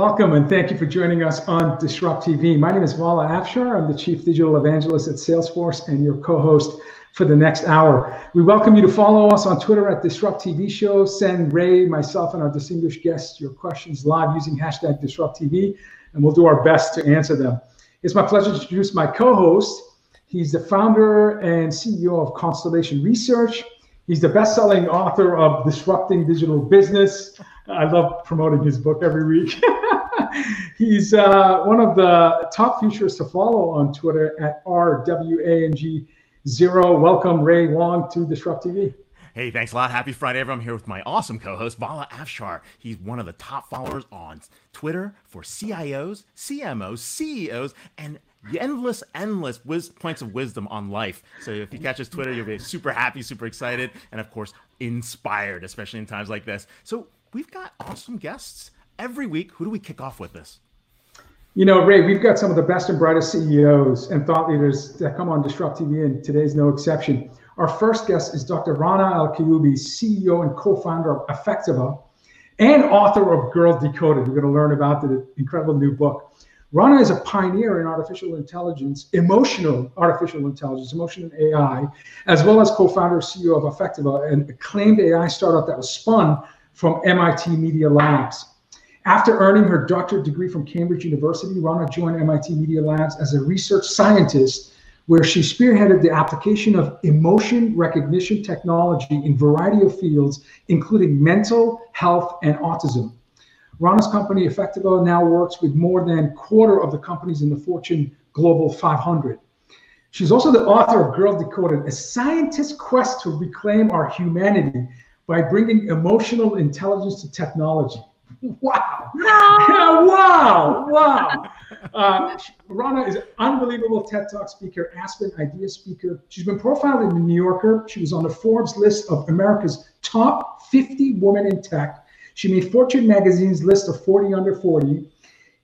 Welcome and thank you for joining us on Disrupt TV. My name is Vala Afshar. I'm the Chief Digital Evangelist at Salesforce and your co-host for the next hour. We welcome you to follow us on Twitter at Disrupt TV Show. Send Ray, myself, and our distinguished guests your questions live using hashtag Disrupt TV, and we'll do our best to answer them. It's my pleasure to introduce my co-host. He's the founder and CEO of Constellation Research. He's the best-selling author of Disrupting Digital Business. I love promoting his book every week. He's uh, one of the top futurists to follow on Twitter at RWANG Zero. Welcome, Ray Wang, to Disrupt TV. Hey, thanks a lot. Happy Friday, everyone. I'm here with my awesome co-host, Vala Afshar. He's one of the top followers on Twitter for CIOs, CMOs, CEOs, and endless, endless points of wisdom on life. So if you catch his Twitter, you'll be super happy, super excited, and of course, inspired, especially in times like this. So we've got awesome guests every week. Who do we kick off with this? You know, Ray, we've got some of the best and brightest CEOs and thought leaders that come on Disrupt TV, and today's no exception. Our first guest is Dr. Rana el Kaliouby, CEO and co-founder of Affectiva and author of Girl Decoded. We're going to learn about the incredible new book. Rana is a pioneer in artificial intelligence, emotional artificial intelligence, emotional AI, as well as co-founder CEO of Affectiva, an acclaimed AI startup that was spun from MIT Media Labs. After earning her doctorate degree from Cambridge University, Rana joined MIT Media Labs as a research scientist, where she spearheaded the application of emotion recognition technology in variety of fields, including mental health and autism. Rana's company, Affectiva, now works with more than quarter of the companies in the Fortune Global 500. She's also the author of Girl Decoded, a scientist's quest to reclaim our humanity by bringing emotional intelligence to technology. Wow. No. Yeah, wow. Wow. Uh, Rana is an unbelievable TED Talk speaker, Aspen Idea speaker. She's been profiled in the New Yorker. She was on the Forbes list of America's top 50 women in tech. She made Fortune magazine's list of 40 under 40.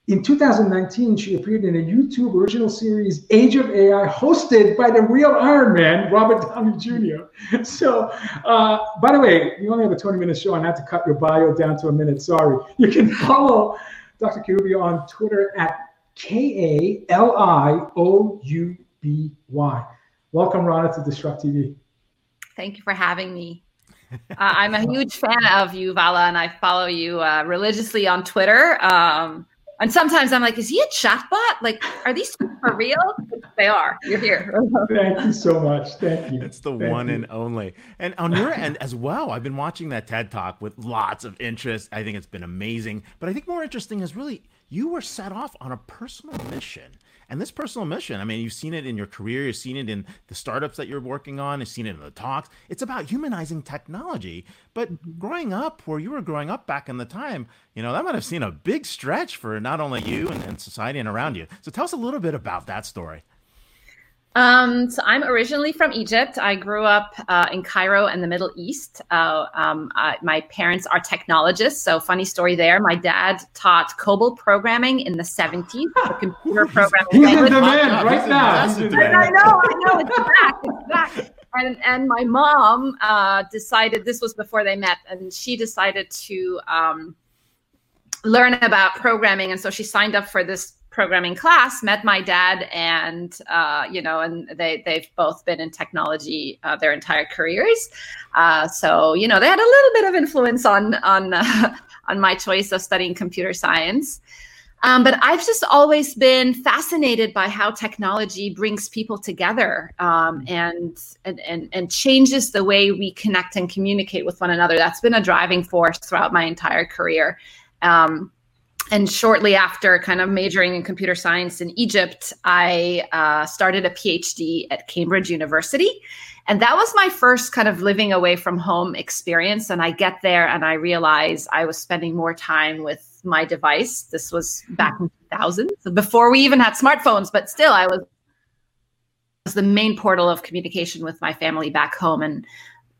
In 2019, she appeared in a YouTube original series, Age of AI, hosted by the real Iron Man, Robert Downey Jr. So, uh, by the way, you only have a 20 minute show, and I had to cut your bio down to a minute. Sorry. You can follow Dr. Kaliouby on Twitter at K A L I O U B Y. Welcome, Rana, to Disrupt TV. Thank you for having me. Uh, I'm a huge fan of you, Vala, and I follow you uh, religiously on Twitter. Um, and sometimes I'm like, is he a chatbot? Like, are these for real? They are. You're here. Thank you so much. Thank you. It's the Thank one you. and only. And on your end as well, I've been watching that TED Talk with lots of interest. I think it's been amazing. But I think more interesting is really you were set off on a personal mission. And this personal mission, I mean, you've seen it in your career, you've seen it in the startups that you're working on, you've seen it in the talks. It's about humanizing technology. But mm-hmm. growing up, where you were growing up back in the time, you know, that might have seen a big stretch for not only you and, and society and around you. So tell us a little bit about that story. Um, so I'm originally from Egypt. I grew up uh, in Cairo and the Middle East. Uh, um, I, my parents are technologists. So funny story there. My dad taught COBOL programming in the 70s. The computer programming. He's in demand right now. He's in demand. I know, I know. It's back. It's back. And, and my mom uh, decided, this was before they met, and she decided to um, learn about programming. And so she signed up for this programming class met my dad and uh, you know and they they've both been in technology uh, their entire careers uh, so you know they had a little bit of influence on on on my choice of studying computer science um, but I've just always been fascinated by how technology brings people together um, and, and, and and changes the way we connect and communicate with one another. That's been a driving force throughout my entire career. Um, and shortly after kind of majoring in computer science in Egypt, I uh, started a PhD at Cambridge University. And that was my first kind of living away from home experience. And I get there and I realize I was spending more time with my device. This was back in 2000, so before we even had smartphones, but still, I was, was the main portal of communication with my family back home. And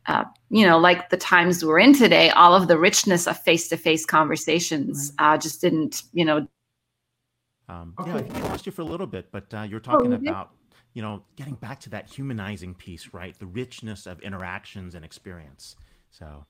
uh, you know, like the times we're in today, all of the richness of face-to-face conversations uh, just didn't, you know. Um, okay. Yeah, I think I lost you for a little bit, but uh, you're talking oh, about, you know, getting back to that humanizing piece, right? The richness of interactions and experience. So,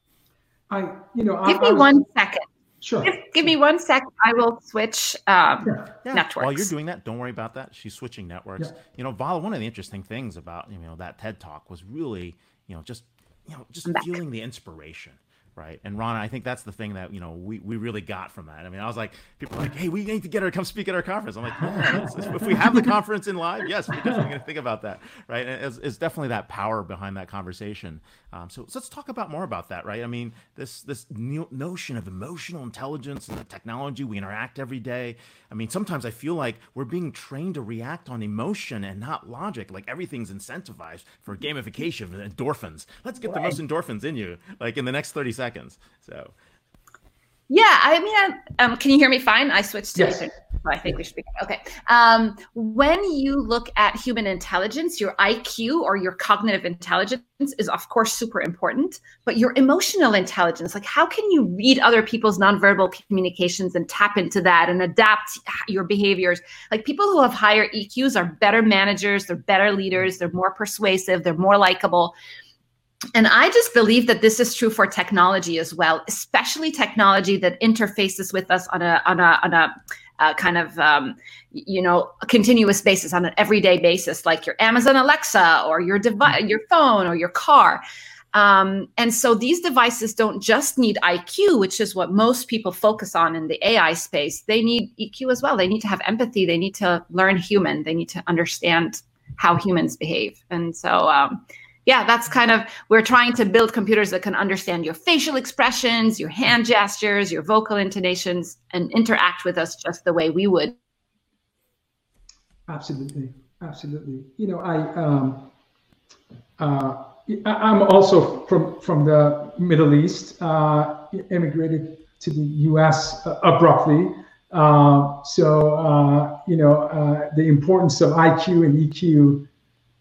I, you know, give I, me I was, one second. Sure. Give, give me one sec. I will switch um, yeah. networks. While you're doing that, don't worry about that. She's switching networks. Yeah. You know, Vala, one of the interesting things about you know that TED talk was really you know just you know just feeling the inspiration right? And Rana, I think that's the thing that you know we, we really got from that. I mean, I was like, people are like, hey, we need to get her to come speak at our conference. I'm like, yeah, if we have the conference in live, yes, we're definitely going to think about that, right? And it's, it's, definitely that power behind that conversation. Um, so, so, let's talk about more about that, right? I mean, this this notion of emotional intelligence and the technology we interact every day. I mean, sometimes I feel like we're being trained to react on emotion and not logic. Like everything's incentivized for gamification endorphins. Let's get right. the most endorphins in you, like in the next 30 seconds. So yeah, I mean, um, can you hear me fine? I switched to yes. I think we should be okay. Um, when you look at human intelligence, your IQ or your cognitive intelligence is, of course, super important. But your emotional intelligence, like how can you read other people's nonverbal communications and tap into that and adapt your behaviors? Like people who have higher EQs are better managers, they're better leaders, they're more persuasive, they're more likable and I just believe that this is true for technology as well, especially technology that interfaces with us on a on a on a uh, kind of um, you know continuous basis on an everyday basis, like your Amazon Alexa or your device, your phone or your car. Um, and so these devices don't just need IQ, which is what most people focus on in the AI space. They need EQ as well. They need to have empathy. They need to learn human. They need to understand how humans behave. And so. Um, yeah, that's kind of we're trying to build computers that can understand your facial expressions, your hand gestures, your vocal intonations, and interact with us just the way we would. Absolutely, absolutely. You know, I um, uh, I'm also from from the Middle East. Uh, immigrated to the U.S. abruptly. Uh, so uh, you know uh, the importance of IQ and EQ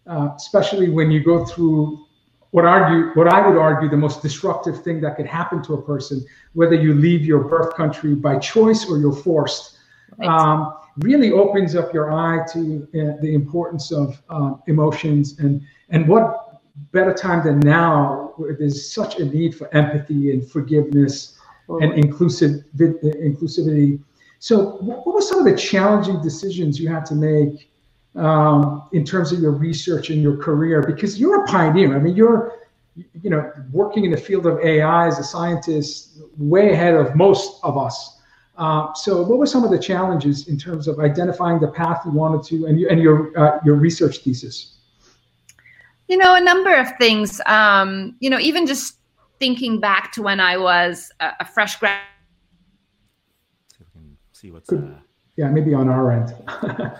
uh, especially when you go through what argue what I would argue the most disruptive thing that could happen to a person, whether you leave your birth country by choice or you're forced, um, really opens up your eye to uh, the importance of um, emotions and and what better time than now where there's such a need for empathy and forgiveness and inclusive inclusivity. So, what were some of the challenging decisions you had to make um, in terms of your research and your career because you're a pioneer. I mean, you're you know working in the field of AI as a scientist, way ahead of most of us. Uh, so, what were some of the challenges in terms of identifying the path you wanted to, and, you, and your uh, your research thesis? You know, a number of things. Um, you know, even just thinking back to when I was a, a fresh grad. So we can see what's. Uh... Yeah, maybe on our end.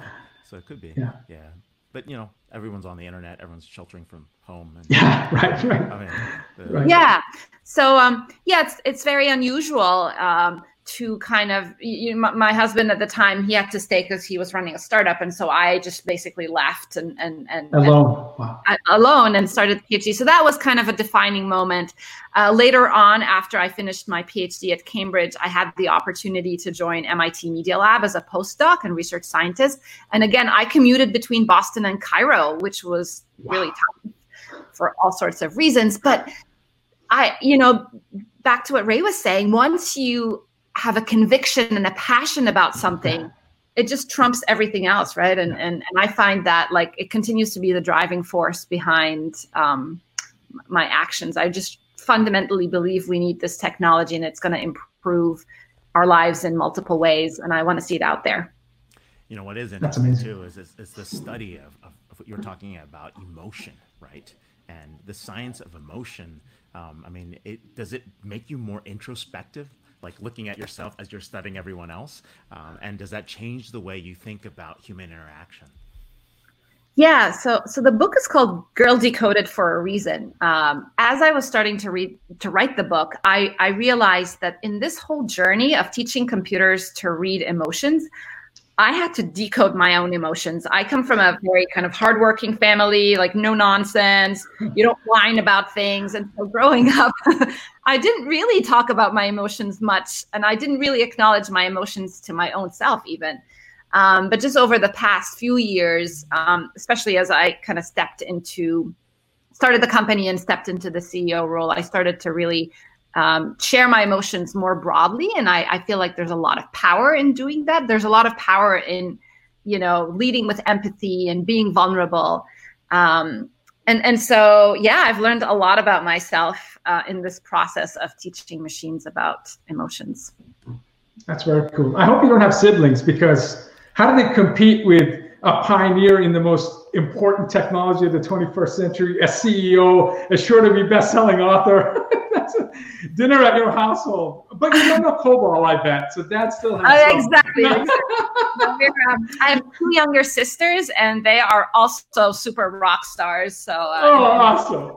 So it could be. Yeah. Yeah. But you know, everyone's on the internet. Everyone's sheltering from home. And, yeah. Right. Right. I mean, the, right. Yeah. So um, yeah, it's it's very unusual. Um, to kind of you know, my, my, husband at the time he had to stay because he was running a startup and so i just basically left and and and alone and, wow. alone and started the phd so that was kind of a defining moment uh, later on after i finished my phd at cambridge i had the opportunity to join mit media lab as a postdoc and research scientist and again i commuted between boston and cairo which was wow. really tough for all sorts of reasons. But i you know back to what ray was saying once you have a conviction and a passion about something it just trumps everything else right? And and, and i find that like it continues to be the driving force behind um, my actions. I just fundamentally believe we need this technology and it's going to improve our lives in multiple ways and i want to see it out there. You know what is interesting too is, is, is the study of, of, of, what you're talking about emotion right and the science of emotion um, i mean it does it make you more introspective like looking at yourself as you're studying everyone else? Um, and does that change the way you think about human interaction? Yeah, so so the book is called "Girl Decoded" for a reason. Um, as I was starting to read to write the book, I I realized that in this whole journey of teaching computers to read emotions, I had to decode my own emotions. I come from a very kind of hardworking family, like no nonsense. You don't whine about things. And so growing up, I didn't really talk about my emotions much. And I didn't really acknowledge my emotions to my own self, even. Um, but just over the past few years, um, especially as I kind of stepped into, started the company and stepped into the CEO role, I started to really um, share my emotions more broadly. And I, I feel like there's a lot of power in doing that. There's a lot of power in, you know, leading with empathy and being vulnerable. Um, and and so yeah, I've learned a lot about myself uh, in this process of teaching machines about emotions. That's very cool. I hope you don't have siblings because how do they compete with a pioneer in the most important technology of the 21st century, a CEO, a sure to be best-selling author? dinner at your household. But you don't know COBOL, I bet. So that still has uh, exactly. exactly. I have two younger sisters, and they are also super rock stars. So uh, oh, awesome!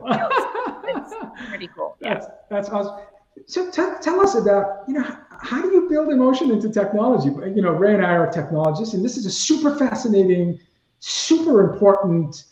It's, it's, pretty cool. Yeah. That's that's awesome. So t- tell us about you know how do you build emotion into technology? You know, Ray and I are technologists, and this is a super fascinating, super important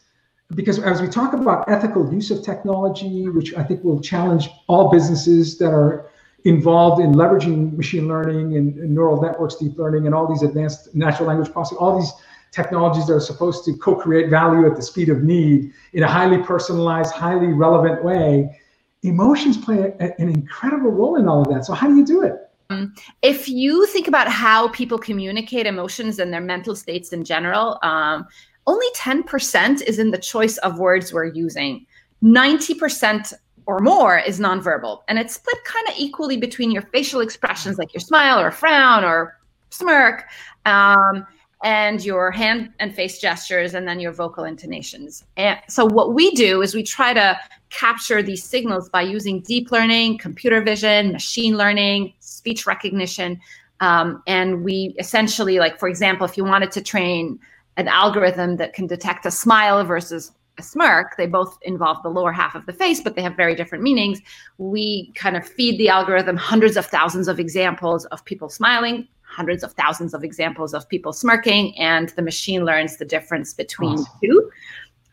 because as we talk about ethical use of technology, which I think will challenge all businesses that are involved in leveraging machine learning and, and neural networks, deep learning, and all these advanced natural language processing, all these technologies that are supposed to co-create value at the speed of need in a highly personalized, highly relevant way. Emotions play a, an incredible role in all of that. So how do you do it? Um, if you think about how people communicate emotions and their mental states in general, um, only 10% is in the choice of words we're using. 90% or more is nonverbal. And it's split kind of equally between your facial expressions, like your smile or frown or smirk, um, and your hand and face gestures, and then your vocal intonations. And so, what we do is we try to capture these signals by using deep learning, computer vision, machine learning, speech recognition. Um, and we essentially, like, for example, if you wanted to train an algorithm that can detect a smile versus a smirk, they both involve the lower half of the face, but they have very different meanings. We kind of feed the algorithm hundreds of thousands of examples of people smiling, hundreds of thousands of examples of people smirking, and the machine learns the difference between awesome. the two.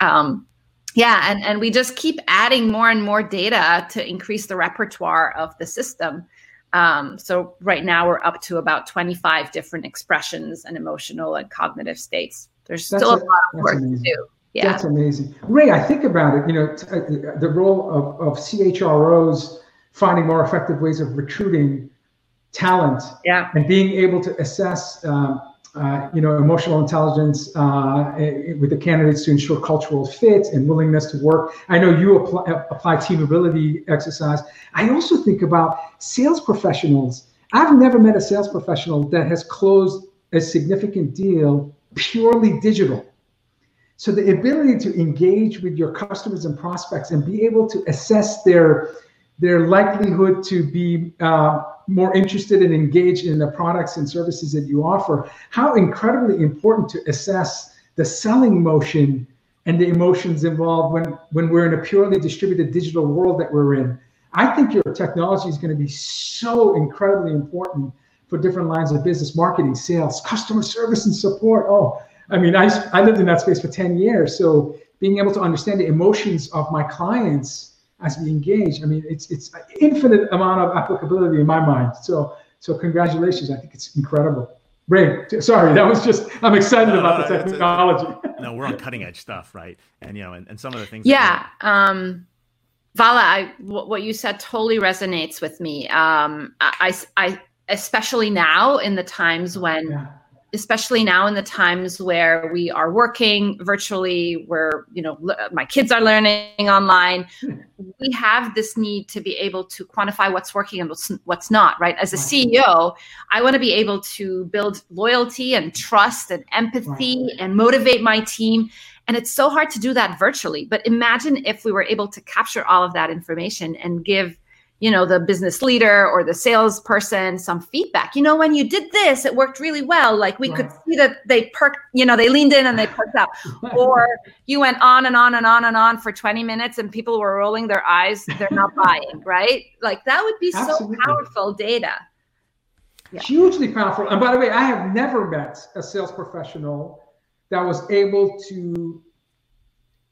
Um, yeah, and, and we just keep adding more and more data to increase the repertoire of the system. Um, so right now we're up to about 25 different expressions and emotional and cognitive states there's that's still a, a, lot of work amazing. to do. Yeah. That's amazing. Ray, I think about it, you know, t- uh, the role of, of CHROs finding more effective ways of recruiting talent yeah. and being able to assess, um, uh, you know, emotional intelligence uh, with the candidates to ensure cultural fit and willingness to work. I know you apply, apply team ability exercise. I also think about sales professionals. I've never met a sales professional that has closed a significant deal purely digital. So the ability to engage with your customers and prospects and be able to assess their their likelihood to be uh, more interested and engaged in the products and services that you offer, how incredibly important to assess the selling motion and the emotions involved when, when we're in a purely distributed digital world that we're in. I think your technology is going to be so incredibly important for different lines of business marketing sales customer service and support oh i mean i, I lived in that space for 10 years so being able to understand the emotions of my clients as we engage i mean it's it's an infinite amount of applicability in my mind so so congratulations i think it's incredible Ray, sorry, that was just, I'm excited no, about no, the technology. A, no, we're on cutting edge stuff, right? And, you know, and, and some of the things. Yeah. Um, Vala, I, what you said totally resonates with me. Um, I, I, especially now in the times when yeah. Especially now in the times where we are working virtually where you know my kids are learning online hmm. we have this need to be able to quantify what's working and what's, what's not right? As a ceo i want to be able to build loyalty and trust and empathy and motivate my team. And it's so hard to do that virtually but imagine if we were able to capture all of that information and give you know the business leader or the salesperson some feedback. You know when you did this it worked really well. Like we could see that they perked you know they leaned in and they perked up. Or you went on and on and on and on for 20 minutes and people were rolling their eyes they're not buying right? Like that would be Absolutely. so powerful data. Yeah. hugely powerful. And by the way i have never met a sales professional that was able to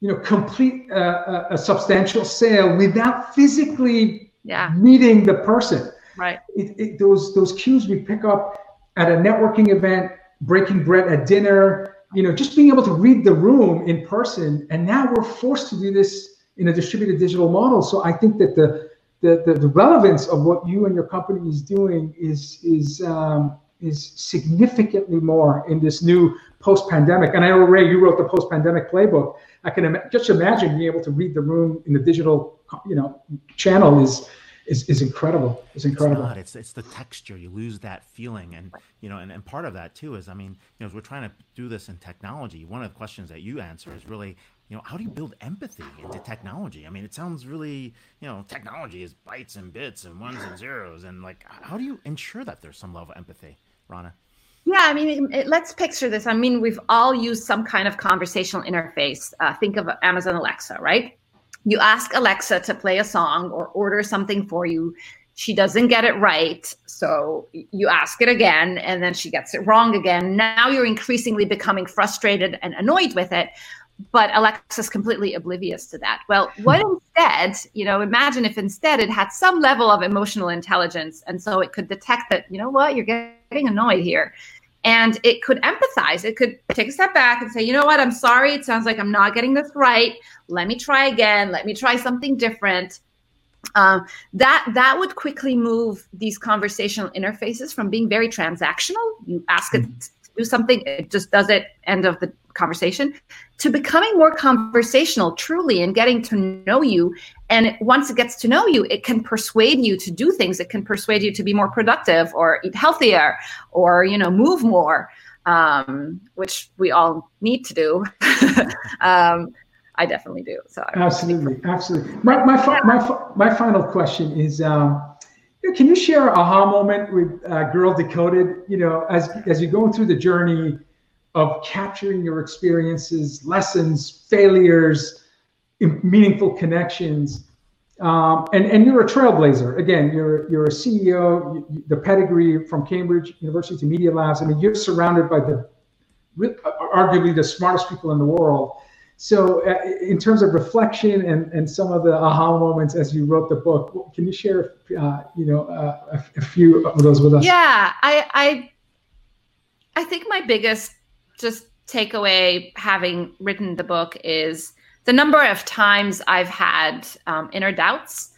you know complete a, a, a substantial sale without physically yeah. Meeting the person. Right. It, it, those those cues we pick up at a networking event breaking bread at dinner you know just being able to read the room in person. And now we're forced to do this in a distributed digital model. So i think that the the, the, the relevance of what you and your company is doing is is um, is significantly more in this new post-pandemic. And I know Ray, you wrote the post-pandemic playbook. I can Im- just imagine being able to read the room in the digital, you know, channel is is, is incredible. It's incredible. It's, not. it's it's the texture. You lose that feeling, and you know, and, and part of that too is, I mean, you know, as we're trying to do this in technology, one of the questions that you answer is really, you know, how do you build empathy into technology? I mean, it sounds really, you know, technology is bytes and bits and ones and zeros, and like, how do you ensure that there's some level of empathy, Rana? Yeah, I mean, it, let's picture this. I mean, we've all used some kind of conversational interface. Uh, think of Amazon Alexa, right? You ask Alexa to play a song or order something for you. She doesn't get it right. So you ask it again, and then she gets it wrong again. Now you're increasingly becoming frustrated and annoyed with it. But Alexa's completely oblivious to that. Well, hmm. what instead, you know, imagine if instead it had some level of emotional intelligence. And so it could detect that, you know what, you're getting annoyed here and it could empathize. It could take a step back and say you know what? I'm sorry. It sounds like i'm not getting this right. Let me try again. Let me try something different. Uh, that that would quickly move these conversational interfaces from being very transactional. You ask it to do something it just does it end of the conversation to becoming more conversational truly and getting to know you. And once it gets to know you it can persuade you to do things. It can persuade you to be more productive or eat healthier or you know move more um, which we all need to do. Um, i definitely do. So absolutely. Absolutely. My, my, my, my final question is um, can you share aha moment with uh, girl decoded you know as as you're going through the journey of capturing your experiences, lessons, failures, meaningful connections. Um, and, and you're a trailblazer. Again, you're, you're a CEO, you, the pedigree from Cambridge University to Media Labs. I mean, you're surrounded by the arguably the smartest people in the world. So, uh, in terms of reflection and, and some of the aha moments as you wrote the book, can you share, uh, you know, uh, a, a, few of those with us? Yeah, I, I, I think my biggest just takeaway having written the book is the number of times I've had um, inner doubts.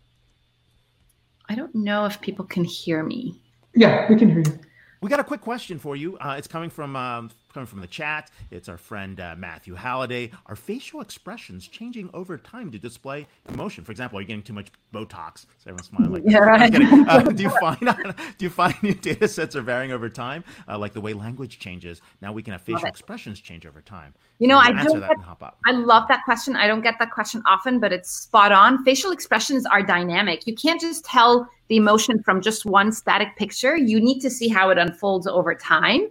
I don't know if people can hear me. Yeah, we can hear you. We got a quick question for you. Uh, it's coming from um, coming from the chat. It's our friend uh, Matthew Halliday. Are facial expressions changing over time to display emotion? For example, are you getting too much Botox? So everyone's smiling like yeah, right. uh, do you find do you find new data sets are varying over time, uh, like the way language changes? Now we can have facial expressions change over time. You know, I do that I love that question. I don't get that question often, but it's spot on. Facial expressions are dynamic. You can't just tell the emotion from just one static picture. You need to see how it unfolds over time.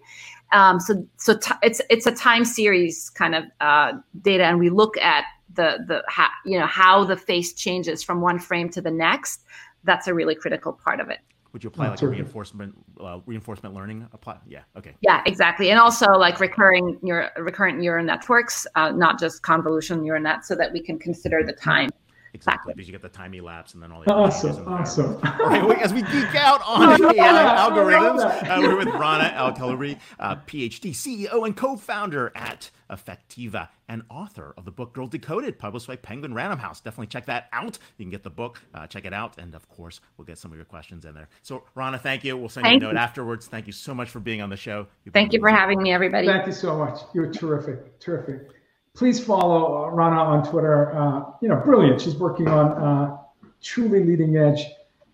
Um, so so t- it's it's a time series kind of uh, data, and we look at the the ha- you know how the face changes from one frame to the next. That's a really critical part of it. Would you apply like a reinforcement uh, reinforcement learning apply? Yeah okay. Yeah exactly. And also like recurring your recurrent neural networks uh, not just convolutional neural nets so that we can consider the time Exactly, because you get the time elapse and then all the awesome, awesome. Right, as we geek out on AI algorithms, uh, we're with Rana El uh, PhD, CEO and co-founder at Affectiva, and author of the book Girl Decoded, published by Penguin Random House. Definitely check that out. You can get the book, uh, check it out, and of course, we'll get some of your questions in there. So, Rana, thank you. We'll send thank you a note you. afterwards. Thank you so much for being on the show. You've thank you for having me, everybody. Thank you so much. You're terrific, terrific please follow Rana on Twitter. Uh, you know, brilliant. She's working on uh, truly leading edge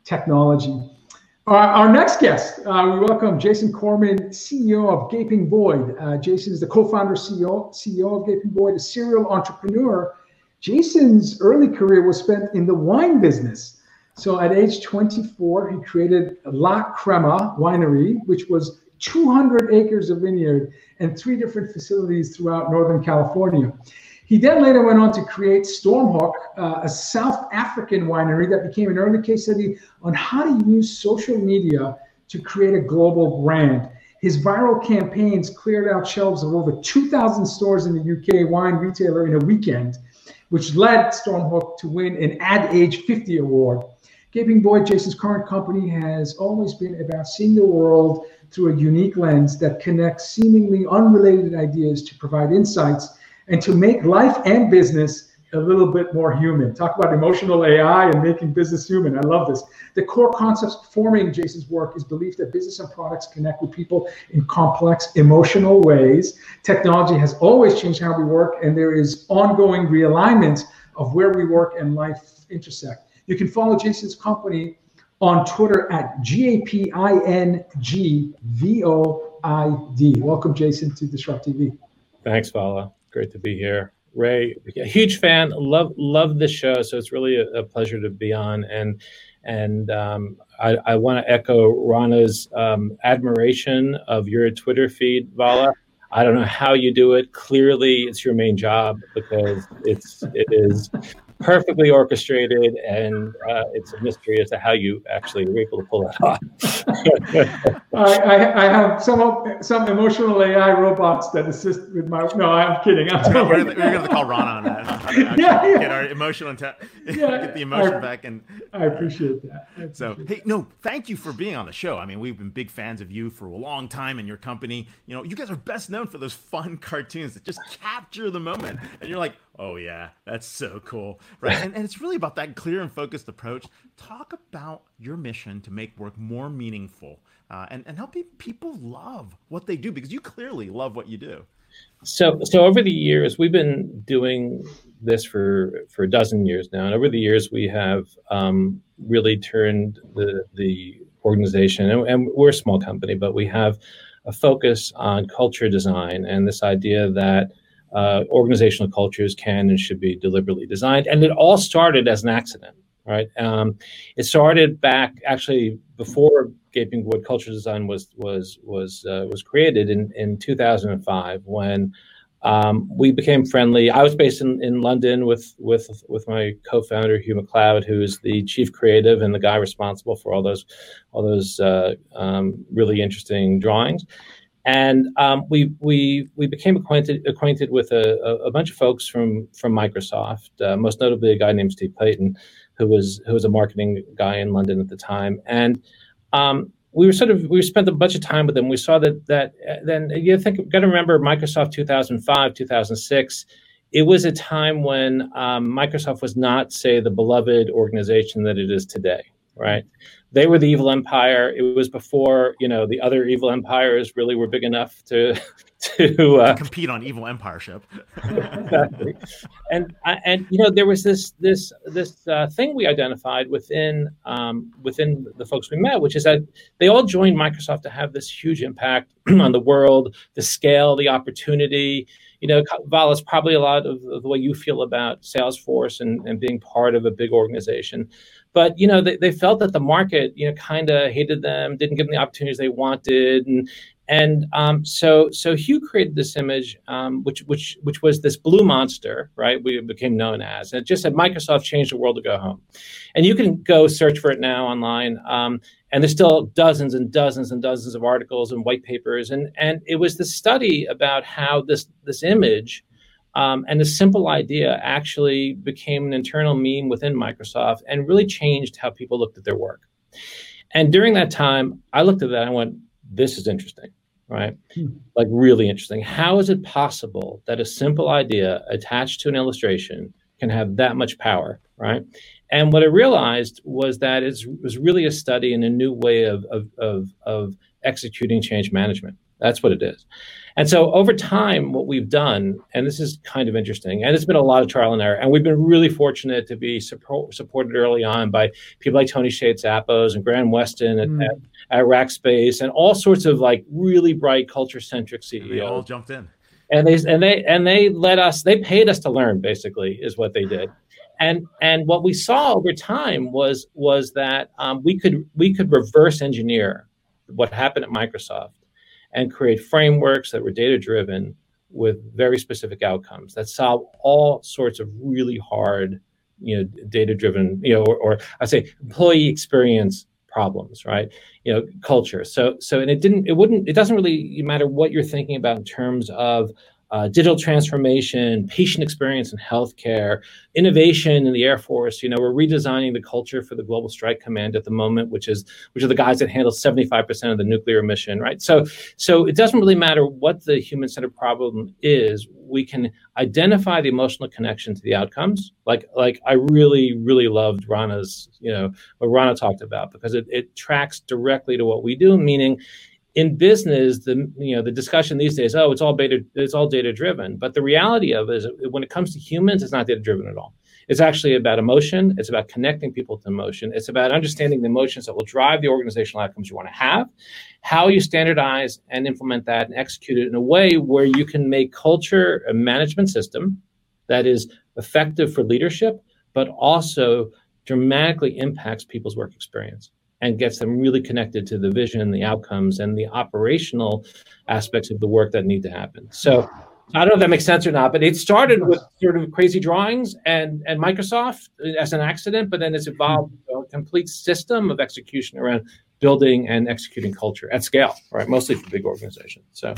technology. Uh, our next guest, uh, we welcome Jason Korman, CEO of Gaping Void. Uh, Jason is the co-founder CEO, CEO of Gaping Void, a serial entrepreneur. Jason's early career was spent in the wine business. So at age 24, he created La Crema Winery, which was 200 acres of vineyard and three different facilities throughout Northern California. He then later went on to create Stormhoek, uh, a South African winery that became an early case study on how to use social media to create a global brand. His viral campaigns cleared out shelves of over 2,000 stores in the UK wine retailer in a weekend, which led Stormhoek to win an Ad Age 50 award. Gaping Void, Jason's current company, has always been about seeing the world through a unique lens that connects seemingly unrelated ideas to provide insights and to make life and business a little bit more human. Talk about emotional AI and making business human. I love this. The core concepts forming Jason's work is belief that business and products connect with people in complex emotional ways. Technology has always changed how we work, and there is ongoing realignment of where we work and life intersect. You can follow Jason's company on Twitter at G A P I N G V O I D. Welcome, Jason, to Disrupt TV. Thanks, Vala. Great to be here. Ray, huge fan. Love love the show. So it's really a, a pleasure to be on. And and um, I, I want to echo Rana's um, admiration of your Twitter feed, Vala. I don't know how you do it. Clearly, it's your main job because it's it is perfectly orchestrated, and uh, it's a mystery as to how you actually were able to pull that off. I, I, I, have some some emotional AI robots that assist with my. No, I'm kidding. I'm we're, we're going to call Ron on that. yeah, yeah. Get our emotional, inte- yeah, get the emotion I, back, and I appreciate that. I appreciate so, hey, no, thank you for being on the show. I mean, we've been big fans of you for a long time, and your company. You know, you guys are best known for those fun cartoons that just capture the moment, and you're like, oh yeah, that's so cool, right? and, and it's really about that clear and focused approach. Talk about your mission to make work more meaningful uh, and and help people love what they do because you clearly love what you do. So so over the years, we've been doing this for for a dozen years now, and over the years, we have um, really turned the the organization, and, and we're a small company, but we have a focus on culture design and this idea that uh, organizational cultures can and should be deliberately designed. And it all started as an accident, right? Um, it started back actually before Gaping Void Culture Design was was was uh, was created in in 2005 when. Um, we became friendly. I was based in, in London with with with my co-founder Hugh MacLeod, who is the chief creative and the guy responsible for all those all those uh, um, really interesting drawings and um, we we we became acquainted acquainted with a, a bunch of folks from from Microsoft, uh, most notably a guy named Steve Clayton, who was who was a marketing guy in London at the time, and um, we were sort of we spent a bunch of time with them. We saw that that uh, then you think got to remember Microsoft 2005 2006. It was a time when um, Microsoft was not, say, the beloved organization that it is today, right? They were the evil empire. It was before you know the other evil empires really were big enough to to uh, compete on evil empireship. exactly, and and you know there was this this this uh, thing we identified within um, within the folks we met, which is that they all joined Microsoft to have this huge impact on the world, the scale, the opportunity. You know, Val, is probably a lot of, of the way you feel about Salesforce and, and being part of a big organization. But you know they, they felt that the market you know kind of hated them didn't give them the opportunities they wanted and and um, so so Hugh created this image um, which which which was this blue monster right we became known as. And it just said Microsoft changed the world to go home. And you can go search for it now online um, and there's still dozens and dozens and dozens of articles and white papers. And and it was the study about how this this image um, and the simple idea actually became an internal meme within Microsoft and really changed how people looked at their work. And during that time, I looked at that and went, this is interesting, right? Hmm. Like, really interesting. How is it possible that a simple idea attached to an illustration can have that much power, right? And what I realized was that it was really a study in a new way of, of, of, of executing change management. That's what it is. And so over time, what we've done, and this is kind of interesting, and it's been a lot of trial and error, and we've been really fortunate to be support, supported early on by people like Tony Hsieh's Zappos and Graham Weston at, mm. at, at Rackspace and all sorts of like really bright culture centric CEOs. they all jumped in. And they and they and they let us. They paid us to learn. Basically, is what they did and and what we saw over time was was that um, we could we could reverse engineer what happened at Microsoft and create frameworks that were data driven with very specific outcomes that solve all sorts of really hard, you know, data driven, you know, or, or I say employee experience problems, right? You know, culture. So so and it didn't it wouldn't it doesn't really matter what you're thinking about in terms of uh, digital transformation, patient experience in healthcare, innovation in the Air Force. You know, we're redesigning the culture for the Global Strike Command at the moment, which is which are the guys that handle 75% of the nuclear mission, right? So, so it doesn't really matter what the human-centered problem is. we can identify the emotional connection to the outcomes. Like like I really really loved Rana's you know what Rana talked about because it, it tracks directly to what we do. Meaning, in business, the you know the discussion these days, oh, it's all data it's all data driven. But the reality of it is, when it comes to humans, it's not data driven at all. It's actually about emotion. It's about connecting people to emotion. It's about understanding the emotions that will drive the organizational outcomes you want to have, how you standardize and implement that and execute it in a way where you can make culture a management system that is effective for leadership, but also dramatically impacts people's work experience and gets them really connected to the vision, the outcomes, and the operational aspects of the work that need to happen. So I don't know if that makes sense or not, but it started with sort of crazy drawings and, and Microsoft as an accident, but then it's evolved a complete system of execution around building and executing culture at scale, right? Mostly for big organizations. So,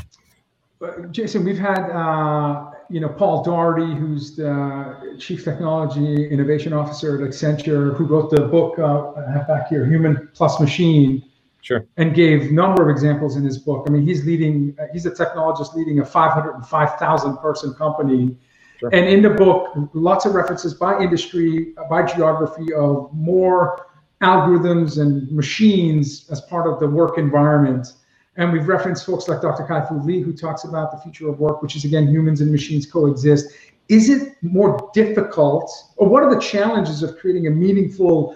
Jason, we've had uh, you know Paul Daugherty, who's the chief technology innovation officer at Accenture, who wrote the book uh, back here, Human Plus Machine Sure. And gave number of examples in his book. I mean, he's leading. He's a technologist leading a 505,000 person company. Sure. And in the book, lots of references by industry, by geography of more algorithms and machines as part of the work environment. And we've referenced folks like Dr. Kai-Fu Lee, who talks about the future of work, which is again, humans and machines coexist. Is it more difficult, or what are the challenges of creating a meaningful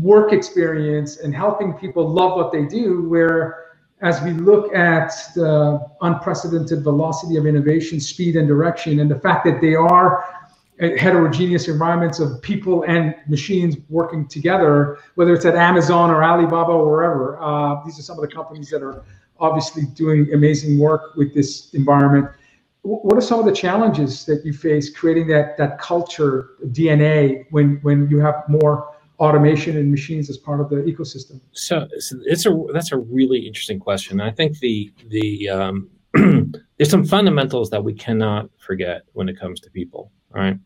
work experience and helping people love what they do where as we look at the unprecedented velocity of innovation speed and direction and the fact that they are heterogeneous environments of people and machines working together whether it's at amazon or alibaba or wherever uh, these are some of the companies that are obviously doing amazing work with this environment what are some of the challenges that you face creating that that culture dna when when you have more automation and machines as part of the ecosystem? So, it's a that's a really interesting question. I think the the um, there's some fundamentals that we cannot forget when it comes to people, right?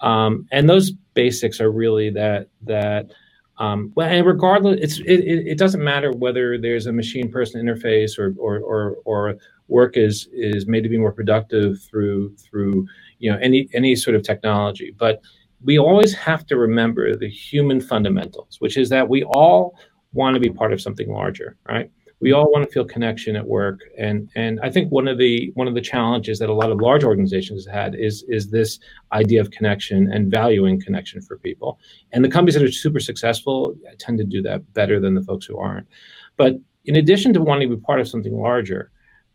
Um, and those basics are really that that um, well, and regardless, it's it, it, doesn't matter whether there's a machine person interface or or or, or work is is made to be more productive through through you know any any sort of technology, but we always have to remember the human fundamentals, which is that we all want to be part of something larger, right? We all want to feel connection at work, and and I think one of the one of the challenges that a lot of large organizations had is is this idea of connection and valuing connection for people. And the companies that are super successful tend to do that better than the folks who aren't. But in addition to wanting to be part of something larger,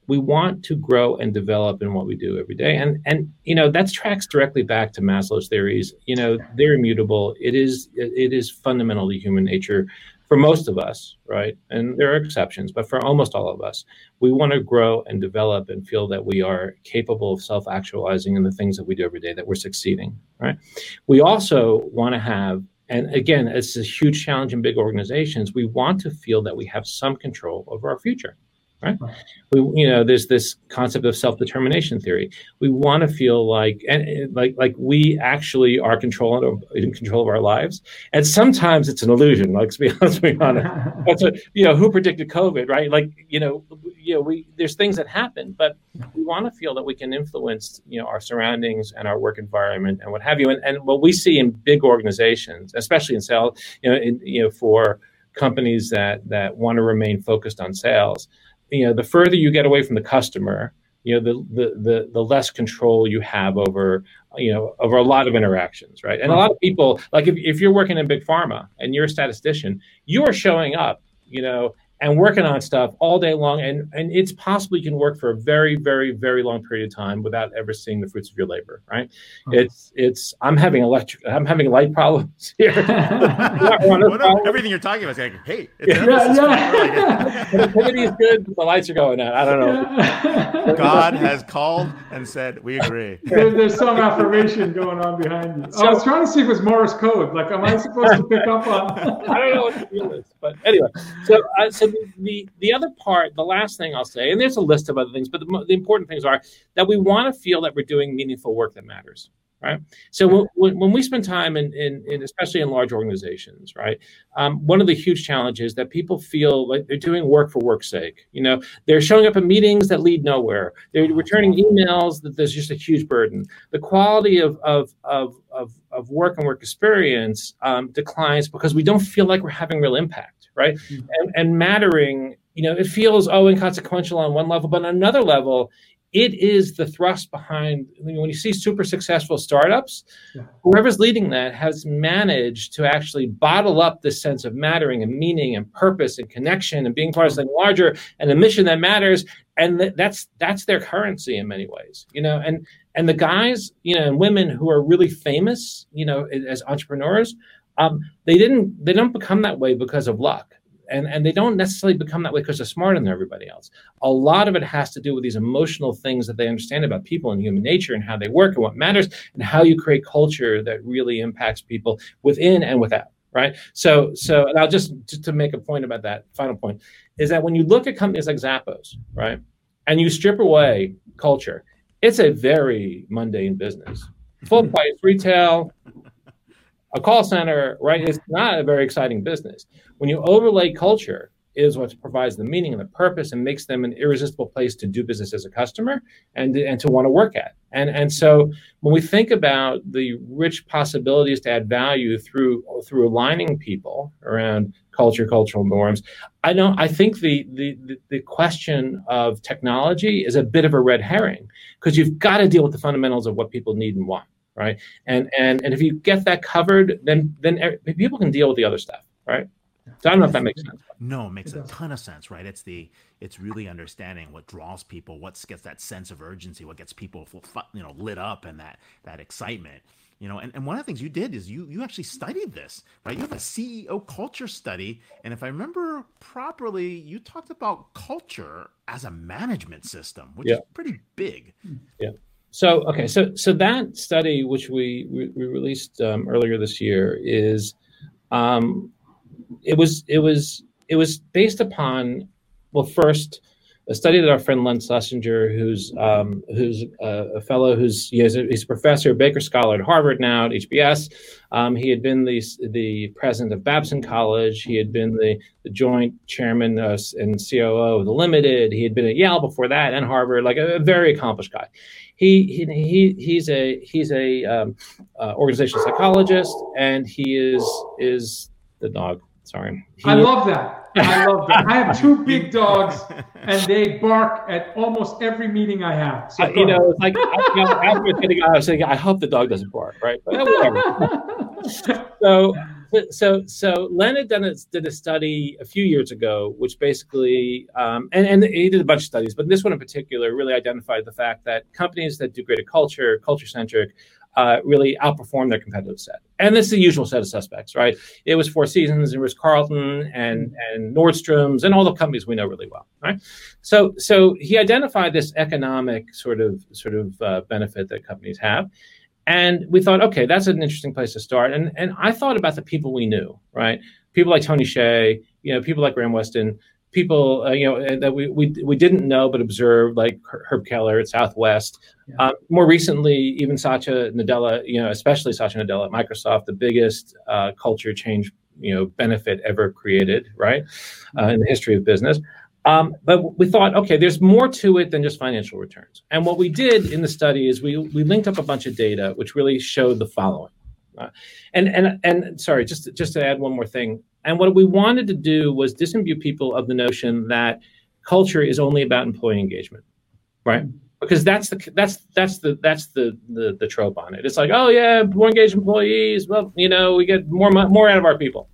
we want to grow and develop in what we do every day and and you know that tracks directly back to maslow's theories you know they're immutable it is it is fundamentally human nature for most of us right? And there are exceptions but for almost all of us we want to grow and develop and feel that we are capable of self-actualizing in the things that we do every day that we're succeeding right? We also want to have and again it's a huge challenge in big organizations we want to feel that we have some control over our future right? We, you know, there's this concept of self-determination theory. We want to feel like, and like, like we actually are control in control of our lives. And sometimes it's an illusion. Like, to be honest, be honest. That's what you know. Who predicted COVID, right? Like, you know, you know, we there's things that happen, but we want to feel that we can influence, you know, our surroundings and our work environment and what have you. And and what we see in big organizations, especially in sales, you know, in, you know, for companies that that want to remain focused on sales you know the further you get away from the customer you know the the the, the less control you have over you know over a lot of interactions right? And a lot of people like if, if you're working in big pharma and you're a statistician you are showing up you know and working on stuff all day long and and it's possible you can work for a very very very long period of time without ever seeing the fruits of your labor right? Mm-hmm. it's it's i'm having electric i'm having light problems here. Problem. everything you're talking about is like hey it's yeah, yeah. connectivity is good the lights are going out. I don't know. God has called and said we agree. There, there's some affirmation going on behind you. So, i was trying to see if it was morse code. Like am i supposed to pick up on i don't know what the deal is but anyway. So uh, so the, the other part, the last thing I'll say, and there's a list of other things, but the, the important things are that we want to feel that we're doing meaningful work that matters. right? So when, when we spend time in, in, in, especially in large organizations, right? Um, one of the huge challenges that people feel like they're doing work for work's sake. You know, they're showing up in meetings that lead nowhere. They're returning emails that there's just a huge burden. The quality of of of of, of work and work experience um, declines because we don't feel like we're having real impact, right? Mm-hmm. And, and mattering you know, it feels oh inconsequential on one level, but on another level, it is the thrust behind when you see super successful startups yeah. whoever's leading that has managed to actually bottle up this sense of mattering and meaning and purpose and connection and being part of something larger and a mission that matters and that's that's their currency in many ways you know and and the guys you know and women who are really famous you know as entrepreneurs um, they didn't they don't become that way because of luck and and they don't necessarily become that way because they're smarter than everybody else. A lot of it has to do with these emotional things that they understand about people and human nature and how they work and what matters and how you create culture that really impacts people within and without. Right. So so and I'll just, just to make a point about that final point is that when you look at companies like Zappos, right, and you strip away culture, it's a very mundane business. Full price retail, a call center, right? It's not a very exciting business. When you overlay culture, is what provides the meaning and the purpose and makes them an irresistible place to do business as a customer and, and to want to work at. And, and so when we think about the rich possibilities to add value through through aligning people around culture, cultural norms, I don't I think the, the, the question of technology is a bit of a red herring because you've got to deal with the fundamentals of what people need and want right? And and and if you get that covered, then then people can deal with the other stuff, right? So I don't know if that makes sense. No, it makes it a ton of sense, right? It's the it's really understanding what draws people, what gets that sense of urgency, what gets people you know lit up, and that that excitement. You know, and, and one of the things you did is you you actually studied this, right? You have a CEO culture study, and if I remember properly, you talked about culture as a management system, which yeah. is pretty big. Hmm. Yeah. So okay, so so that study, which we we, we released um, earlier this year, is um, it was it was it was based upon well first a study that our friend Len Schlesinger, who's um, who's a, a, fellow who's he a, he's a professor, Baker Scholar at Harvard now at HBS. Um, he had been the the president of Babson College. He had been the, the joint chairman uh, and COO of the Limited. He had been at Yale before that and Harvard, like a, a very accomplished guy. He he, he he's a he's a um, uh, organizational psychologist, and he is is the dog. Sorry. He, I love that. I love that. I have two big dogs, and they bark at almost every meeting I have. So you know, it's like I, you know, after I was thinking, I hope the dog doesn't bark, right? But whatever. so so so Len had done a, did a study a few years ago, which basically um, and and he did a bunch of studies, but this one in particular really identified the fact that companies that do greater culture, culture centric, uh, really outperform their competitive set. And this is the usual set of suspects, right? It was Four Seasons and Ritz Carlton and and Nordstrom's and all the companies we know really well, right? So so he identified this economic sort of sort of uh, benefit that companies have. And we thought, okay, that's an interesting place to start. And and I thought about the people we knew, right? People like Tony Hsieh, you know, people like Graham Weston, people uh, you know that we, we we didn't know but observed, like Herb Kelleher at Southwest. Yeah. Um, more recently, even Satya Nadella, you know, especially Satya Nadella at Microsoft, the biggest uh, culture change you know benefit ever created, right, uh, in the history of business. Um, but we thought, okay, there's more to it than just financial returns. And what we did in the study is we we linked up a bunch of data which really showed the following. Uh, and and and sorry, just just to add one more thing. And what we wanted to do was disimbue people of the notion that culture is only about employee engagement, right? Because that's the that's that's the that's the the, the trope on it. It's like, oh yeah, more engaged employees. Well, you know, we get more more out of our people.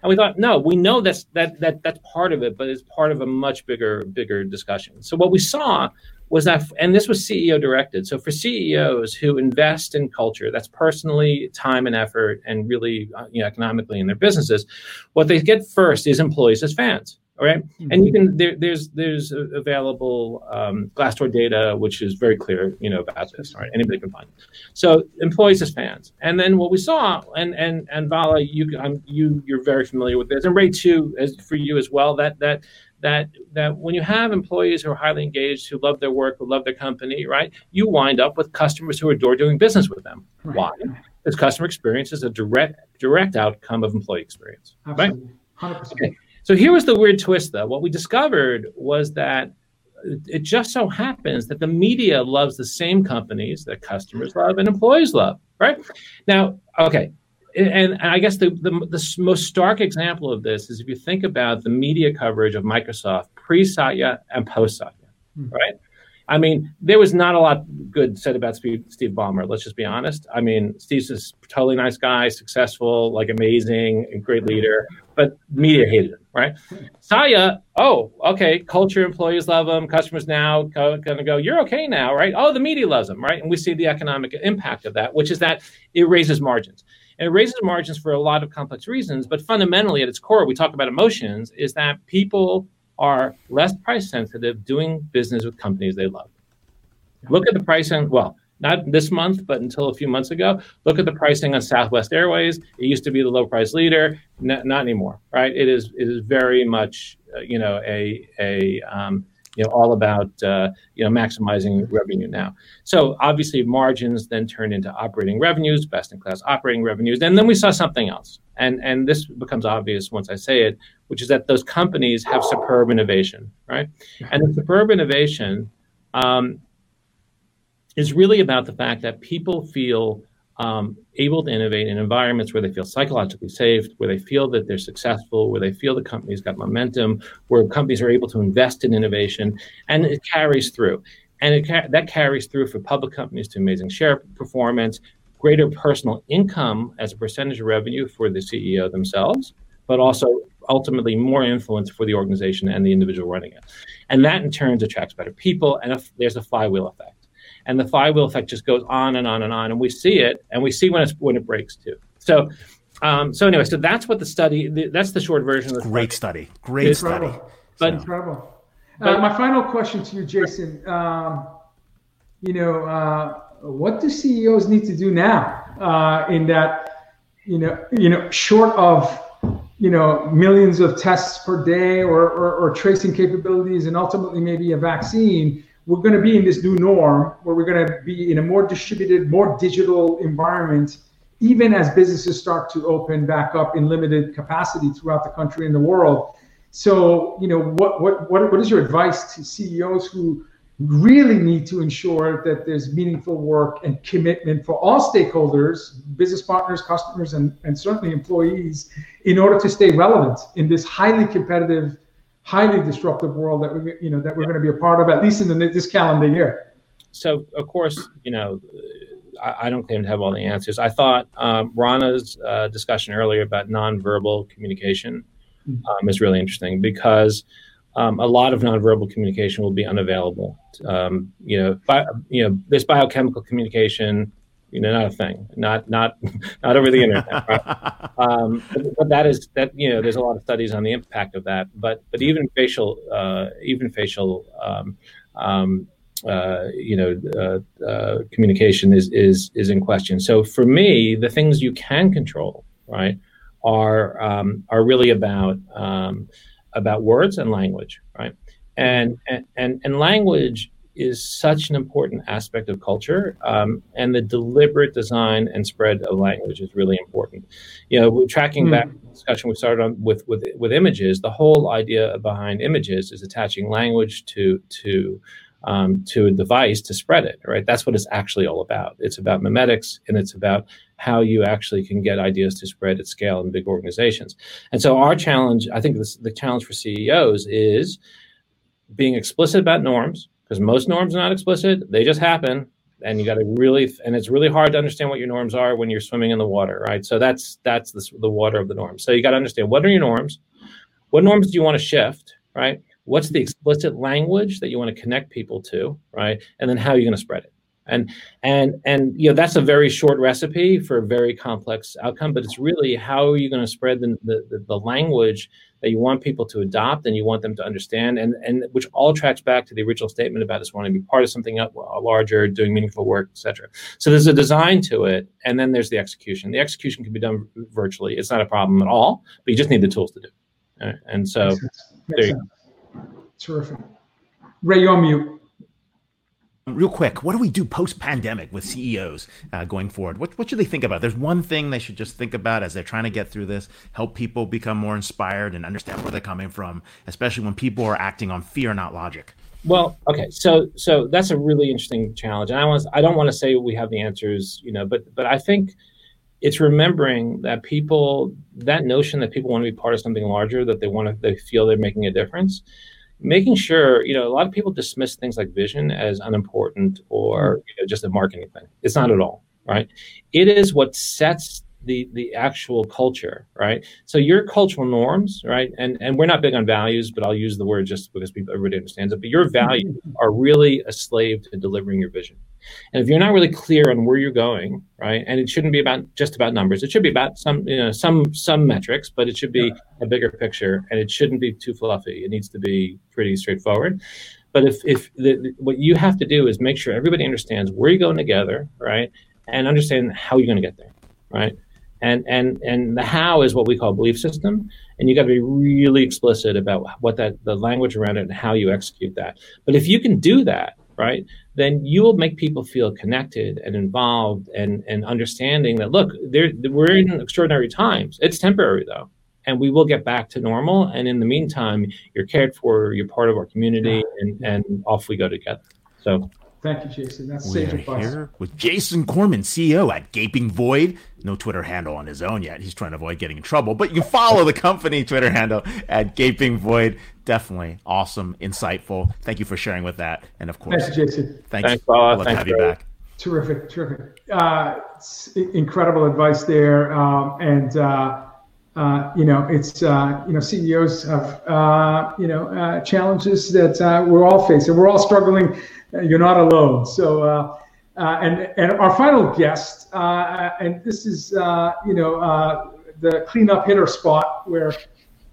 And we thought, no, we know that's that that that's part of it, but it's part of a much bigger bigger discussion. So what we saw was that, and this was CEO directed. So for CEOs who invest in culture, that's personally time and effort, and really uh, you know, economically in their businesses, what they get first is employees as fans all right? mm-hmm. and you can there, there's there's available um, Glassdoor data which is very clear, you know, about this. Right, anybody can find it. So employees as fans, and then what we saw, and and and Vala, you um, you you're very familiar with this, and Ray too, as for you as well. That that that that when you have employees who are highly engaged, who love their work, who love their company, right, you wind up with customers who adore doing business with them. Right. Why? Because customer experience is a direct direct outcome of employee experience. Absolutely. Right? 100%. Okay. So here was the weird twist, though. What we discovered was that it just so happens that the media loves the same companies that customers love and employees love, right? Now, okay, and I guess the, the, the most stark example of this is if you think about the media coverage of Microsoft pre Satya and post Satya, mm-hmm. right? I mean, there was not a lot good said about Steve, Steve Ballmer. Let's just be honest. I mean, Steve's a totally nice guy, successful, like amazing, great leader, but media hated him, right? Satya, oh, okay, culture, employees love him, customers now going to go, you're okay now, right? Oh, the media loves him, right? And we see the economic impact of that, which is that it raises margins. And it raises margins for a lot of complex reasons, but fundamentally at its core, we talk about emotions, is that people are less price sensitive doing business with companies they love. Look at the pricing, well, not this month, but until a few months ago. Look at the pricing on Southwest Airways. It used to be the low price leader, not, not anymore, right? It is it is very much uh, you know a a um, you know all about uh, you know maximizing revenue now. So obviously margins then turn into operating revenues, best in class operating revenues, and then we saw something else, and and this becomes obvious once I say it, which is that those companies have superb innovation, right? And the superb innovation um, is really about the fact that people feel um, able to innovate in environments where they feel psychologically safe, where they feel that they're successful, where they feel the company's got momentum, where companies are able to invest in innovation, and it carries through. And ca- that carries through for public companies to amazing share performance, greater personal income as a percentage of revenue for the CEO themselves, but also ultimately more influence for the organization and the individual running it. And that in turn attracts better people, and there's a flywheel effect. And the flywheel effect just goes on and on and on, and we see it, and we see when it's when it breaks too. So, um, so anyway, so that's what the study. That's the short version of the great study. study. Great it's study. But, so. Incredible. Uh, my final question to you, Jason. Um, you know, uh, what do CEOs need to do now uh, in that, you know, you know, short of you know millions of tests per day or, or, or, tracing capabilities and ultimately maybe a vaccine we're going to be in this new norm where we're going to be in a more distributed more digital environment even as businesses start to open back up in limited capacity throughout the country and the world. So you know what what what, what is your advice to ceos who really need to ensure that there's meaningful work and commitment for all stakeholders, business partners, customers, and, and certainly employees in order to stay relevant in this highly competitive, highly disruptive world that we, you know, that we're going to be a part of, at least in the, this calendar year. So, of course, you know, I, I don't claim to have all the answers. I thought um, Rana's uh, discussion earlier about nonverbal communication mm-hmm. um, is really interesting because – um, a lot of nonverbal communication will be unavailable. Um, you know, bi- you know, this biochemical communication, you know, not a thing, not not not over the internet. Right? um, but, but, that is that you know, there's a lot of studies on the impact of that. But but even facial, uh, even facial. Um, um, uh, you know, uh, uh, communication is is is in question. So for me, the things you can control, right, are um, are really about um, about words and language, right? And and and language is such an important aspect of culture, um, and the deliberate design and spread of language is really important. You know, we're tracking mm. back discussion we started on with with with images, the whole idea behind images is attaching language to to um, to a device to spread it. Right, that's what it's actually all about. It's about memetics, and it's about how you actually can get ideas to spread at scale in big organizations. And so our challenge, I think this, the challenge for CEOs is being explicit about norms, because most norms are not explicit, they just happen. And you got to really, and it's really hard to understand what your norms are when you're swimming in the water, right? So that's that's the, the water of the norms. So you got to understand what are your norms, what norms do you want to shift, right? What's the explicit language that you want to connect people to, right? And then how are you going to spread it? and and and you know that's a very short recipe for a very complex outcome but it's really how are you going to spread the, the, the language that you want people to adopt and you want them to understand. And and which all tracks back to the original statement about us wanting to be part of something uh, larger doing meaningful work etc so there's a design to it and then there's the execution. The execution can be done virtually. It's not a problem at all but you just need the tools to do it. Uh, and so there you go. terrific. Ray you're on mute Real quick, what do we do post pandemic with CEOs uh, going forward? What, what should they think about? There's one thing they should just think about as they're trying to get through this, help people become more inspired and understand where they're coming from, especially when people are acting on fear, not logic. Well, okay, so so that's a really interesting challenge, and I want I don't want to say we have the answers, you know, but but I think it's remembering that people that notion that people want to be part of something larger, that they want to they feel they're making a difference making sure you know a lot of people dismiss things like vision as unimportant or mm. you know, just a marketing thing it's not at all right it is what sets the the actual culture, right? So your cultural norms, right? And and we're not big on values, but I'll use the word just because people everybody understands it. But your mm-hmm. values are really a slave to delivering your vision. And if you're not really clear on where you're going, right? And it shouldn't be about just about numbers. It should be about some you know some some metrics, but it should be a bigger picture, and it shouldn't be too fluffy. It needs to be pretty straightforward. But if if the, what you have to do is make sure everybody understands where you're going together, right? And understand how you're going to get there, right? and and and the how is what we call belief system and you got to be really explicit about what that the language around it and how you execute that but if you can do that right then you will make people feel connected and involved and and understanding that look we're in extraordinary times it's temporary though and we will get back to normal and in the meantime you're cared for you're part of our community and and off we go together so Thank you, Jason. That's we are here with Jason Korman, CEO at Gaping Void. No Twitter handle on his own yet. He's trying to avoid getting in trouble, but you can follow the company Twitter handle at Gaping Void. Definitely awesome, insightful. Thank you for sharing with that. And of course, thanks, Jason. Thanks, thanks Love to have you back. Terrific, terrific. Uh, incredible advice there. Um, and, uh, uh, you know, it's uh, you know CEOs have uh, you know uh, challenges that uh, we're all facing. We're all struggling you're not alone. So, uh, uh, and and our final guest, uh, and this is you know the cleanup hitter spot where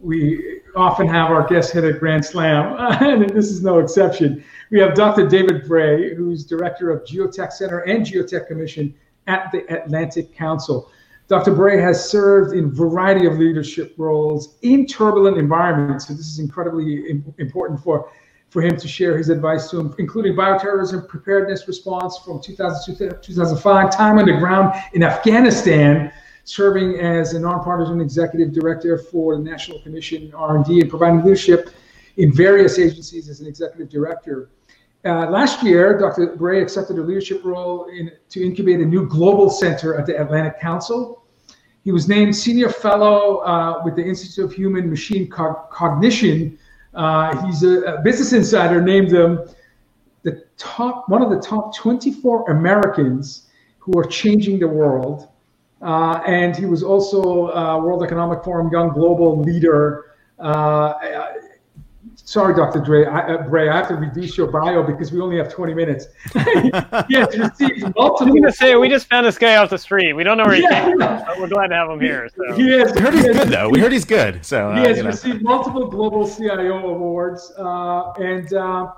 we often have our guests hit a grand slam, and this is no exception. We have Dr. David Bray, who's director of Geotech Center and Geotech Commission at the Atlantic Council. Dr. Bray has served in a variety of leadership roles in turbulent environments. So this is incredibly important for for him to share his advice to him, including bioterrorism preparedness response from 2002 to 2005, time on the ground in Afghanistan, serving as a nonpartisan executive director for the National Commission R&D and providing leadership in various agencies as an executive director. Uh, last year, Dr. Bray accepted a leadership role in, to incubate a new global center at the Atlantic Council. He was named senior fellow uh, with the Institute of Human Machine Cognition uh, he's a, a, Business Insider named him the top one of the top 24 Americans who are changing the world. Uh, and he was also uh, World Economic Forum Young Global Leader. Uh, sorry, Dr. Dre, I, uh, Bray, I have to reduce your bio because we only have 20 minutes. yes, received multiple. I was going to say, we just found this guy off the street. We don't know where he yeah. came from, but we're glad to have him here. So. He has, we heard he's good, though. We heard he's good. So uh, He has received know. multiple global CIO awards. Uh, and uh,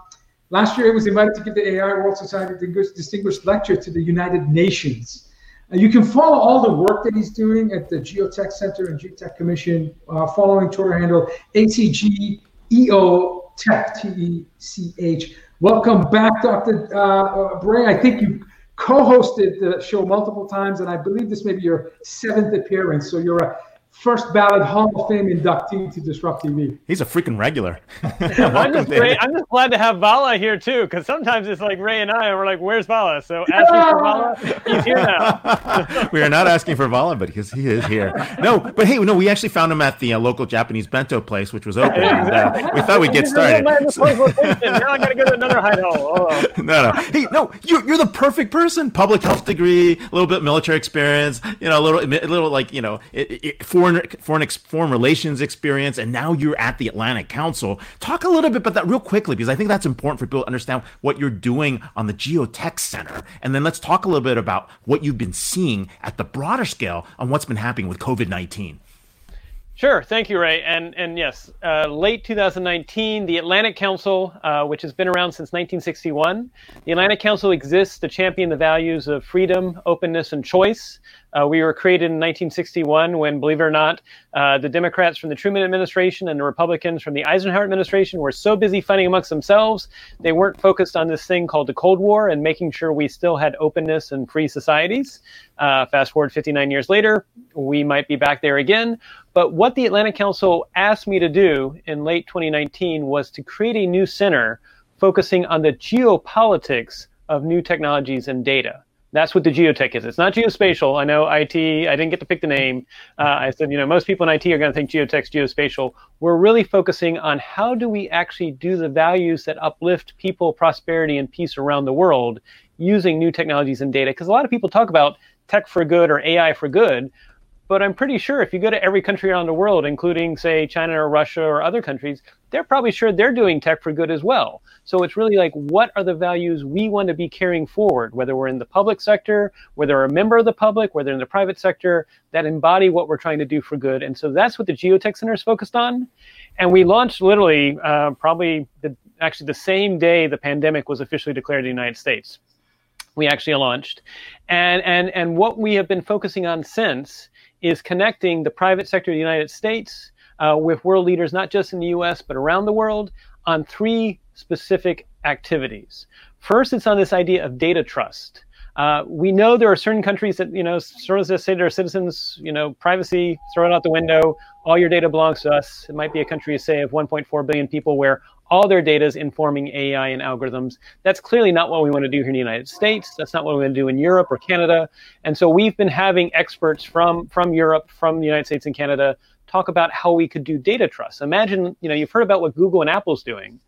last year, he was invited to give the AI World Society Distinguished Lecture to the United Nations. Uh, you can follow all the work that he's doing at the Geotech Center and Geotech Commission, uh, following Twitter handle ATG EO Tech, T E C H. Welcome back, Dr. Uh, Bray. I think you co hosted the show multiple times, and I believe this may be your seventh appearance. So you're a first ballot Hall of Fame inductee to DisrupTV. He's a freaking regular. I'm, just Ray, I'm just glad to have Vala here too, because sometimes it's like Ray and I, and we're like, "Where's Vala?" So asking for Vala, he's here now. we are not asking for Vala, but because he is here. No, but hey, no, we actually found him at the uh, local Japanese bento place, which was open. and, uh, we thought we'd get started. now I gotta go to another hideout. Oh. no, no. Hey, no, you're, you're the perfect person. Public health degree, a little bit military experience, you know, a little, a little like you know, it, it, for foreign foreign foreign relations experience, and now you're at the Atlantic Council. Talk a little bit about that real quickly because I think that's important for people to understand what you're doing on the Geotech Center, and then let's talk a little bit about what you've been seeing at the broader scale on what's been happening with COVID nineteen. Sure, thank you, Ray. And and yes, uh, late 2019, the Atlantic Council, uh, which has been around since 1961, the Atlantic Council exists to champion the values of freedom, openness, and choice. Uh, we were created in 1961 when, believe it or not, uh, the Democrats from the Truman administration and the Republicans from the Eisenhower administration were so busy fighting amongst themselves, they weren't focused on this thing called the Cold War and making sure we still had openness and free societies. Uh, fast forward 59 years later, we might be back there again. But what the Atlantic Council asked me to do in late 2019 was to create a new center focusing on the geopolitics of new technologies and data. That's what the geotech is. It's not geospatial. I know IT, I didn't get to pick the name. Uh, I said, you know, most people in IT are going to think geotech's geospatial. We're really focusing on how do we actually do the values that uplift people, prosperity, and peace around the world using new technologies and data. Because a lot of people talk about tech for good or AI for good, but I'm pretty sure if you go to every country around the world, including, say, China or Russia or other countries, they're probably sure they're doing tech for good as well. So it's really like, what are the values we want to be carrying forward, whether we're in the public sector, whether we're a member of the public, whether in the private sector, that embody what we're trying to do for good. And so that's what the Geotech Center is focused on. And we launched literally uh, probably the, actually the same day the pandemic was officially declared in the United States. We actually launched. And, and, and what we have been focusing on since is connecting the private sector of the United States uh, with world leaders, not just in the US, but around the world, on three specific activities. First, it's on this idea of data trust. Uh, we know there are certain countries that, you know, sort of say to their citizens, you know, privacy, throw it out the window. All your data belongs to us. It might be a country, say, of 1.4 billion people where all their data is informing AI and algorithms. That's clearly not what we want to do here in the United States. That's not what we want to do in Europe or Canada. And so we've been having experts from, from Europe, from the United States and Canada talk about how we could do data trust. Imagine, you know, you've heard about what Google and Apple's doing,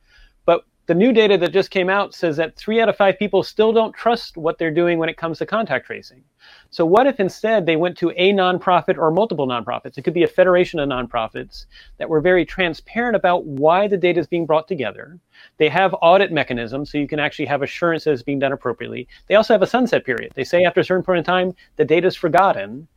but the new data that just came out says that three out of five people still don't trust what they're doing when it comes to contact tracing. So, what if instead they went to a nonprofit or multiple nonprofits? It could be a federation of nonprofits that were very transparent about why the data is being brought together. They have audit mechanisms, so you can actually have assurance that it's being done appropriately. They also have a sunset period. They say after a certain point in time, the data is forgotten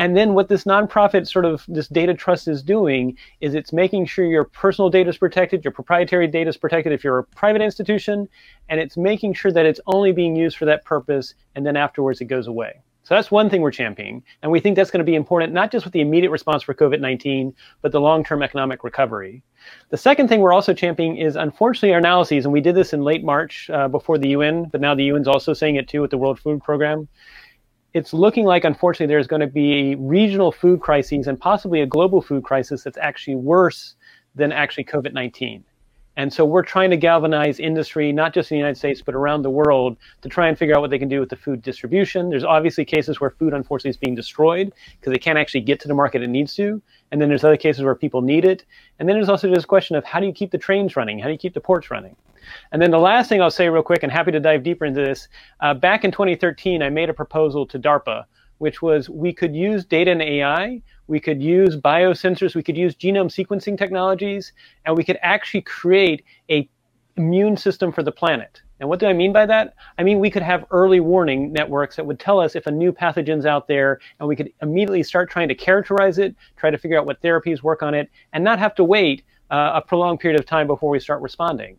and then what this nonprofit sort of this data trust is doing is it's making sure your personal data is protected, your proprietary data is protected if you're a private institution, and it's making sure that it's only being used for that purpose, and then afterwards it goes away. So that's one thing we're championing, and we think that's going to be important not just with the immediate response for COVID-19, but the long-term economic recovery. The second thing we're also championing is, unfortunately, our analyses, and we did this in late March uh, before the UN, but now the UN's also saying it too with the World Food Program it's looking like, unfortunately, there's going to be regional food crises and possibly a global food crisis that's actually worse than actually COVID 19. And so we're trying to galvanize industry, not just in the United States, but around the world to try and figure out what they can do with the food distribution. There's obviously cases where food, unfortunately, is being destroyed because they can't actually get to the market it needs to. And then there's other cases where people need it. And then there's also this question of how do you keep the trains running? How do you keep the ports running? And then the last thing I'll say real quick, and happy to dive deeper into this, uh, back in 2013, I made a proposal to DARPA, which was we could use data and AI, we could use biosensors, we could use genome sequencing technologies, and we could actually create a immune system for the planet. And what do I mean by that? I mean, we could have early warning networks that would tell us if a new pathogen's out there, and we could immediately start trying to characterize it, try to figure out what therapies work on it, and not have to wait uh, a prolonged period of time before we start responding.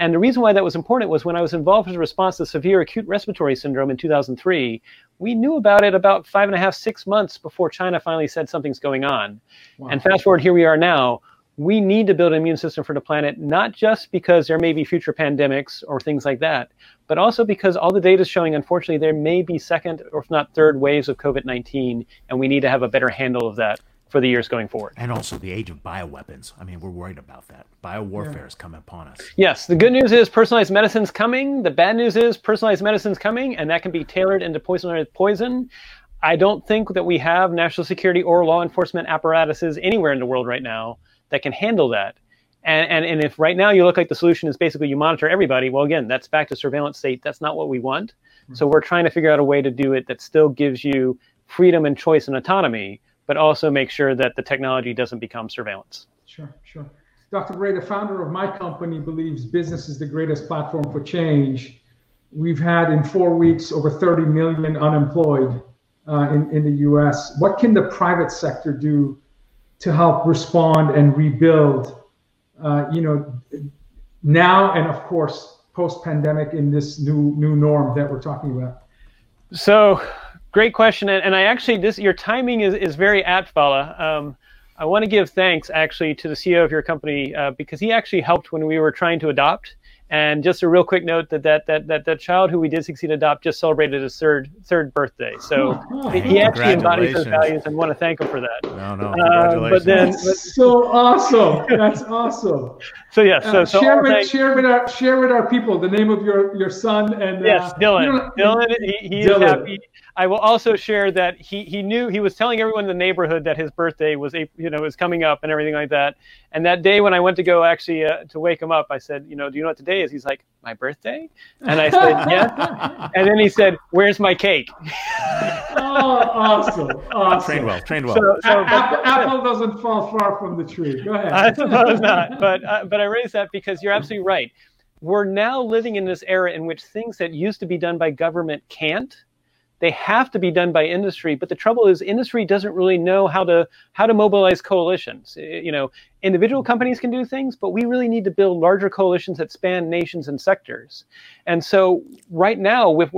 And the reason why that was important was when I was involved in response to severe acute respiratory syndrome in 2003, we knew about it about five and a half, six months before China finally said something's going on. Wow. And fast forward, here we are now. We need to build an immune system for the planet, not just because there may be future pandemics or things like that, but also because all the data is showing, unfortunately, there may be second or if not third waves of COVID 19, and we need to have a better handle of that for the years going forward. And also the age of bioweapons. I mean, we're worried about that. Biowarfare yeah. is coming upon us. Yes, the good news is personalized medicine's coming. The bad news is personalized medicine's coming, and that can be tailored into poison or poison. I don't think that we have national security or law enforcement apparatuses anywhere in the world right now that can handle that. And, and, and if right now you look like the solution is basically you monitor everybody, well, again, that's back to surveillance state. That's not what we want. Mm-hmm. So we're trying to figure out a way to do it that still gives you freedom and choice and autonomy, but also make sure that the technology doesn't become surveillance. Sure, sure. Dr. Bray, the founder of my company, believes business is the greatest platform for change. We've had in four weeks over 30 million unemployed uh, in, in the US. What can the private sector do to help respond and rebuild, uh, you know, now and of course post-pandemic in this new new norm that we're talking about? So, great question, and, and I actually this your timing is, is very apt, Vala. Um, I want to give thanks actually to the CEO of your company uh, because he actually helped when we were trying to adopt. And just a real quick note that that that that, that child who we did succeed adopt just celebrated his third third birthday. So oh, he actually embodies those values and want to thank him for that. No, no, congratulations. Uh, but then, but, so awesome. That's awesome. So yes, yeah, so, so share with share with our share with our people the name of your your son and yes, uh, Dylan. You know, Dylan, he, he Dylan. is happy I will also share that he he knew he was telling everyone in the neighborhood that his birthday was you know was coming up and everything like that. And that day when I went to go actually uh, to wake him up, I said, you know, do you know what today is? He's like, my birthday. And I said, yes. And then he said, where's my cake? oh, awesome! Awesome. Trained well. Trained well. So, so apple, apple, doesn't fall far from the tree. Go ahead. I suppose not. But uh, but I raise that because you're absolutely right. We're now living in this era in which things that used to be done by government can't they have to be done by industry but the trouble is industry doesn't really know how to how to mobilize coalitions. Eh, you know individual companies can do things but we really need to build larger coalitions that span nations and sectors. And so right now with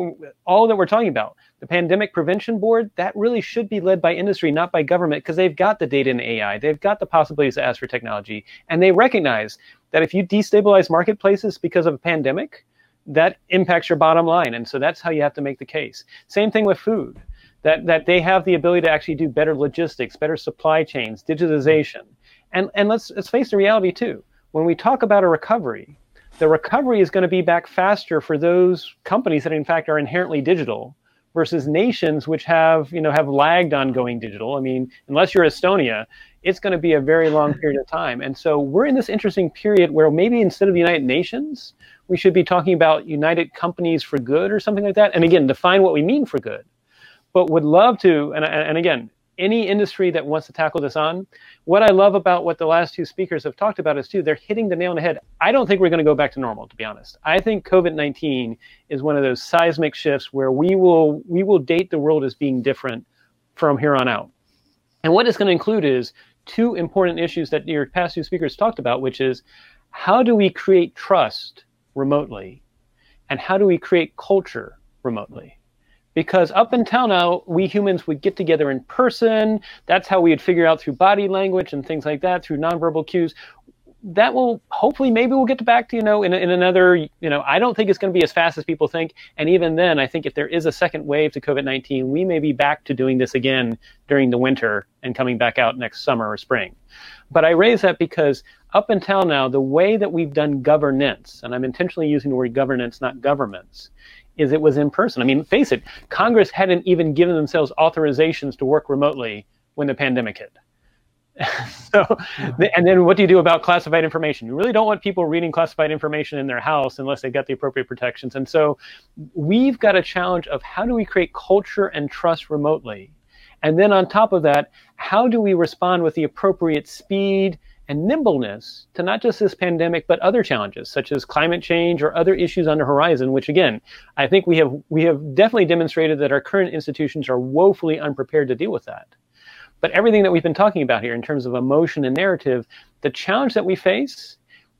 all that we're talking about the pandemic prevention board that really should be led by industry not by government because they've got the data and ai they've got the possibilities to ask for technology and they recognize that if you destabilize marketplaces because of a pandemic that impacts your bottom line. And so that's how you have to make the case. Same thing with food, that, that they have the ability to actually do better logistics, better supply chains, digitization. And, and let's, let's face the reality too. When we talk about a recovery, the recovery is going to be back faster for those companies that in fact are inherently digital versus nations which have you know have lagged on going digital i mean unless you're estonia it's going to be a very long period of time and so we're in this interesting period where maybe instead of the united nations we should be talking about united companies for good or something like that and again define what we mean for good but would love to and, and again any industry that wants to tackle this on. What I love about what the last two speakers have talked about is too, they're hitting the nail on the head. I don't think we're going to go back to normal, to be honest. I think COVID-19 is one of those seismic shifts where we will we will date the world as being different from here on out. And what it's going to include is two important issues that your past two speakers talked about, which is how do we create trust remotely? And how do we create culture remotely? because up until now we humans would get together in person that's how we would figure out through body language and things like that through nonverbal cues that will hopefully maybe we'll get back to you know in, in another you know i don't think it's going to be as fast as people think and even then i think if there is a second wave to covid-19 we may be back to doing this again during the winter and coming back out next summer or spring but i raise that because up until now the way that we've done governance and i'm intentionally using the word governance not governments is it was in person. I mean, face it, Congress hadn't even given themselves authorizations to work remotely when the pandemic hit. so, and then what do you do about classified information? You really don't want people reading classified information in their house unless they've got the appropriate protections. And so, we've got a challenge of how do we create culture and trust remotely? And then on top of that, how do we respond with the appropriate speed and nimbleness to not just this pandemic but other challenges such as climate change or other issues on the horizon which again i think we have we have definitely demonstrated that our current institutions are woefully unprepared to deal with that. But everything that we've been talking about here in terms of emotion and narrative the challenge that we face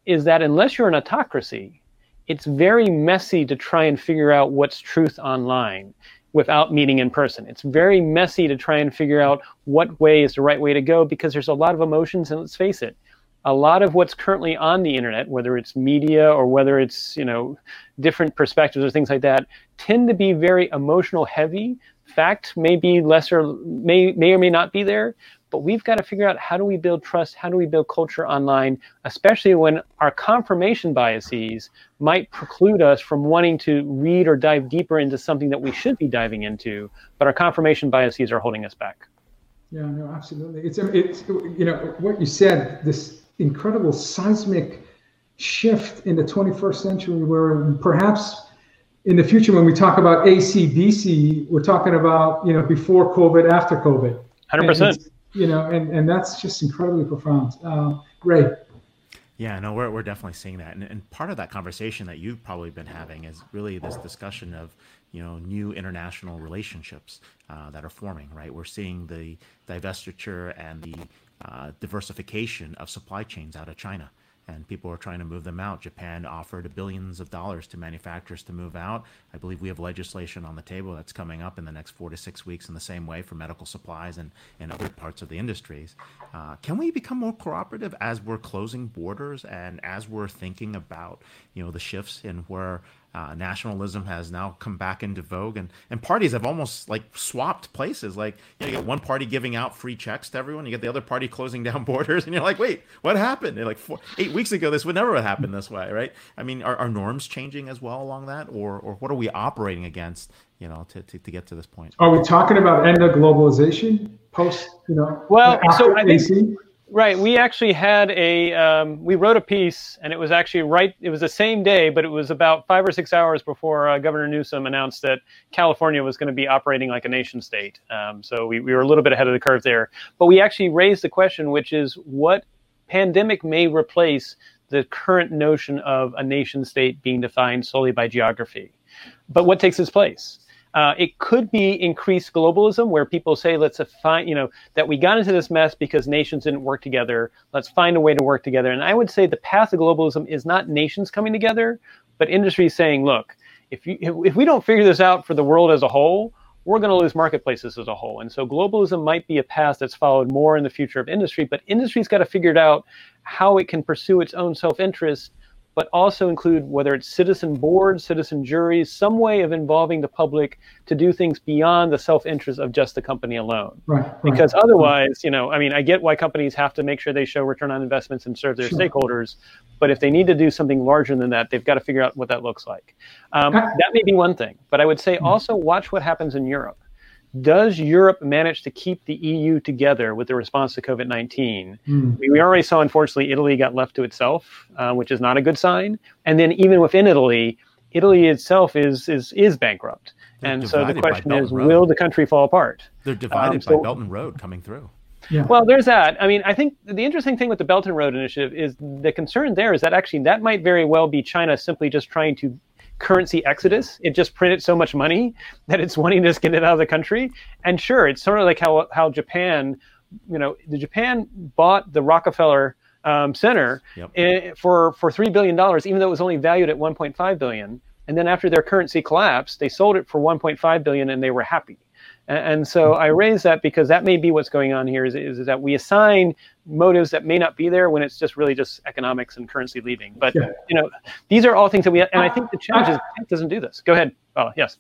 is that unless you're an autocracy it's very messy to try and figure out what's truth online without meeting in person. It's very messy to try and figure out what way is the right way to go because there's a lot of emotions and let's face it, a lot of what's currently on the internet, whether it's media or whether it's, you know, different perspectives or things like that, tend to be very emotional heavy. Fact may be lesser may may or may not be there, but we've got to figure out how do we build trust, how do we build culture online, especially when our confirmation biases might preclude us from wanting to read or dive deeper into something that we should be diving into, but our confirmation biases are holding us back. Yeah, no, absolutely. It's it's you know what you said this incredible seismic shift in the 21st century where perhaps in the future when we talk about ACDC, we're talking about you know before COVID, after COVID. Hundred percent you know, and, and that's just incredibly profound. Uh, Ray. Yeah, no, we're, we're definitely seeing that. And, and part of that conversation that you've probably been having is really this discussion of, you know, new international relationships uh, that are forming, right? We're seeing the divestiture and the uh, diversification of supply chains out of China and people are trying to move them out. Japan offered billions of dollars to manufacturers to move out. I believe we have legislation on the table that's coming up in the next four to six weeks in the same way for medical supplies and, and other parts of the industries. Uh, can we become more cooperative as we're closing borders and as we're thinking about you know the shifts in where uh, nationalism has now come back into vogue, and, and parties have almost like swapped places. Like you, know, you get one party giving out free checks to everyone, you get the other party closing down borders, and you're like, wait, what happened? And like four, eight weeks ago, this would never have happened this way, right? I mean, are, are norms changing as well along that, or or what are we operating against? You know, to, to, to get to this point. Are we talking about end of globalization post? You know, well, so I think Right. We actually had a, um, we wrote a piece and it was actually right, it was the same day, but it was about five or six hours before uh, Governor Newsom announced that California was going to be operating like a nation state. Um, so we, we were a little bit ahead of the curve there. But we actually raised the question, which is what pandemic may replace the current notion of a nation state being defined solely by geography. But what takes its place? Uh, it could be increased globalism, where people say, "Let's find, you know, that we got into this mess because nations didn't work together. Let's find a way to work together." And I would say the path of globalism is not nations coming together, but industries saying, "Look, if you, if we don't figure this out for the world as a whole, we're going to lose marketplaces as a whole." And so globalism might be a path that's followed more in the future of industry, but industry's got to figure out how it can pursue its own self-interest but also include whether it's citizen boards, citizen juries, some way of involving the public to do things beyond the self-interest of just the company alone. Right, right. Because otherwise, you know, I mean, I get why companies have to make sure they show return on investments and serve their sure. stakeholders, but if they need to do something larger than that, they've got to figure out what that looks like. Um, that may be one thing, but I would say hmm. also watch what happens in Europe. Does Europe manage to keep the EU together with the response to COVID 19? Mm. We, we, already saw, unfortunately, Italy got left to itself, uh, which is not a good sign. And then, even within Italy, Italy itself is, is, is bankrupt. They're and so the question is will the country fall apart? They're divided um, so, by Belt and Road coming through. Yeah. Well, there's that. I mean, I think the interesting thing with the Belt and Road Initiative is the concern there is that actually that might very well be China simply just trying to currency exodus. It just printed so much money that it's wanting to get it out of the country. And sure, it's sort of like how how Japan, you know, the Japan bought the Rockefeller um, Center yep. in, for for three billion dollars, even though it was only valued at 1.5 billion. And then after their currency collapsed, they sold it for 1.5 billion, and they were happy. And, so I raise that because that may be what's going on here is, is that we assign motives that may not be there when it's just really just economics and currency leaving. But you know, these are all things that we and I think the challenge is it doesn't do this. Go ahead. Oh, yes.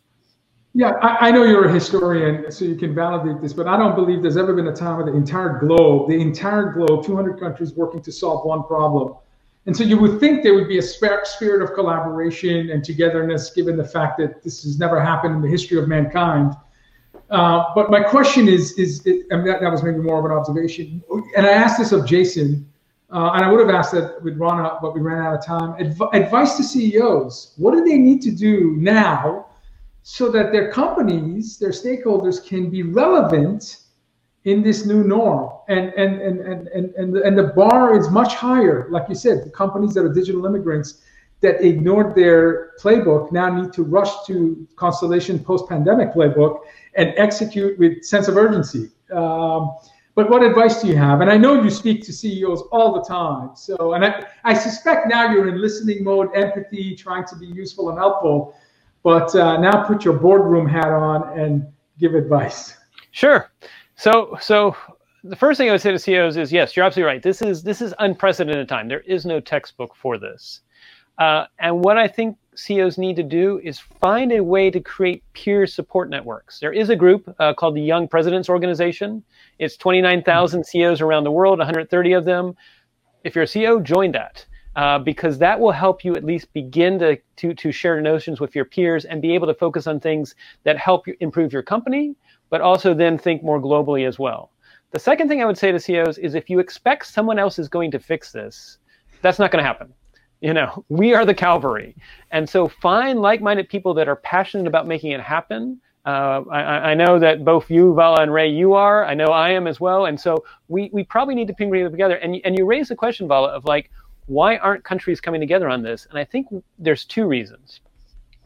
Yeah, I, I, know you're a historian, so you can validate this, but I don't believe there's ever been a time where the entire globe, the entire globe, 200 countries working to solve one problem. And so you would think there would be a spirit of collaboration and togetherness, given the fact that this has never happened in the history of mankind. Uh, but my question is, is it, I mean, that, that, was maybe more of an observation. And I asked this of Jason, uh, and I would have asked that with Rana, but we ran out of time. Adv- advice to CEOs: What do they need to do now so that their companies, their stakeholders, can be relevant in this new norm? And and and and and and the, and the bar is much higher. Like you said, the companies that are digital immigrants that ignored their playbook now need to rush to Constellation post-pandemic playbook and execute with sense of urgency. Um, but what advice do you have? And I know you speak to CEOs all the time. So, and I, I suspect now you're in listening mode, empathy, trying to be useful and helpful. But uh, now put your boardroom hat on and give advice. Sure. So, so the first thing I would say to CEOs is yes, you're absolutely right. This is this is unprecedented time. There is no textbook for this. Uh, and what I think CEOs need to do is find a way to create peer support networks. There is a group uh, called the Young Presidents Organization. It's 29,000 CEOs around the world, 130 of them. If you're a CEO, join that. Uh, because that will help you at least begin to, to, to share notions with your peers and be able to focus on things that help you improve your company, but also then think more globally as well. The second thing I would say to CEOs is if you expect someone else is going to fix this, that's not going to happen. You know, we are the cavalry. And so find like minded people that are passionate about making it happen Uh, I, I, know that both you, Vala, and Ray, you are. I know I am as well. And so we, we probably need to bring people together. And, and you raise the question, Vala, of like, why aren't countries coming together on this? And I think there's two reasons.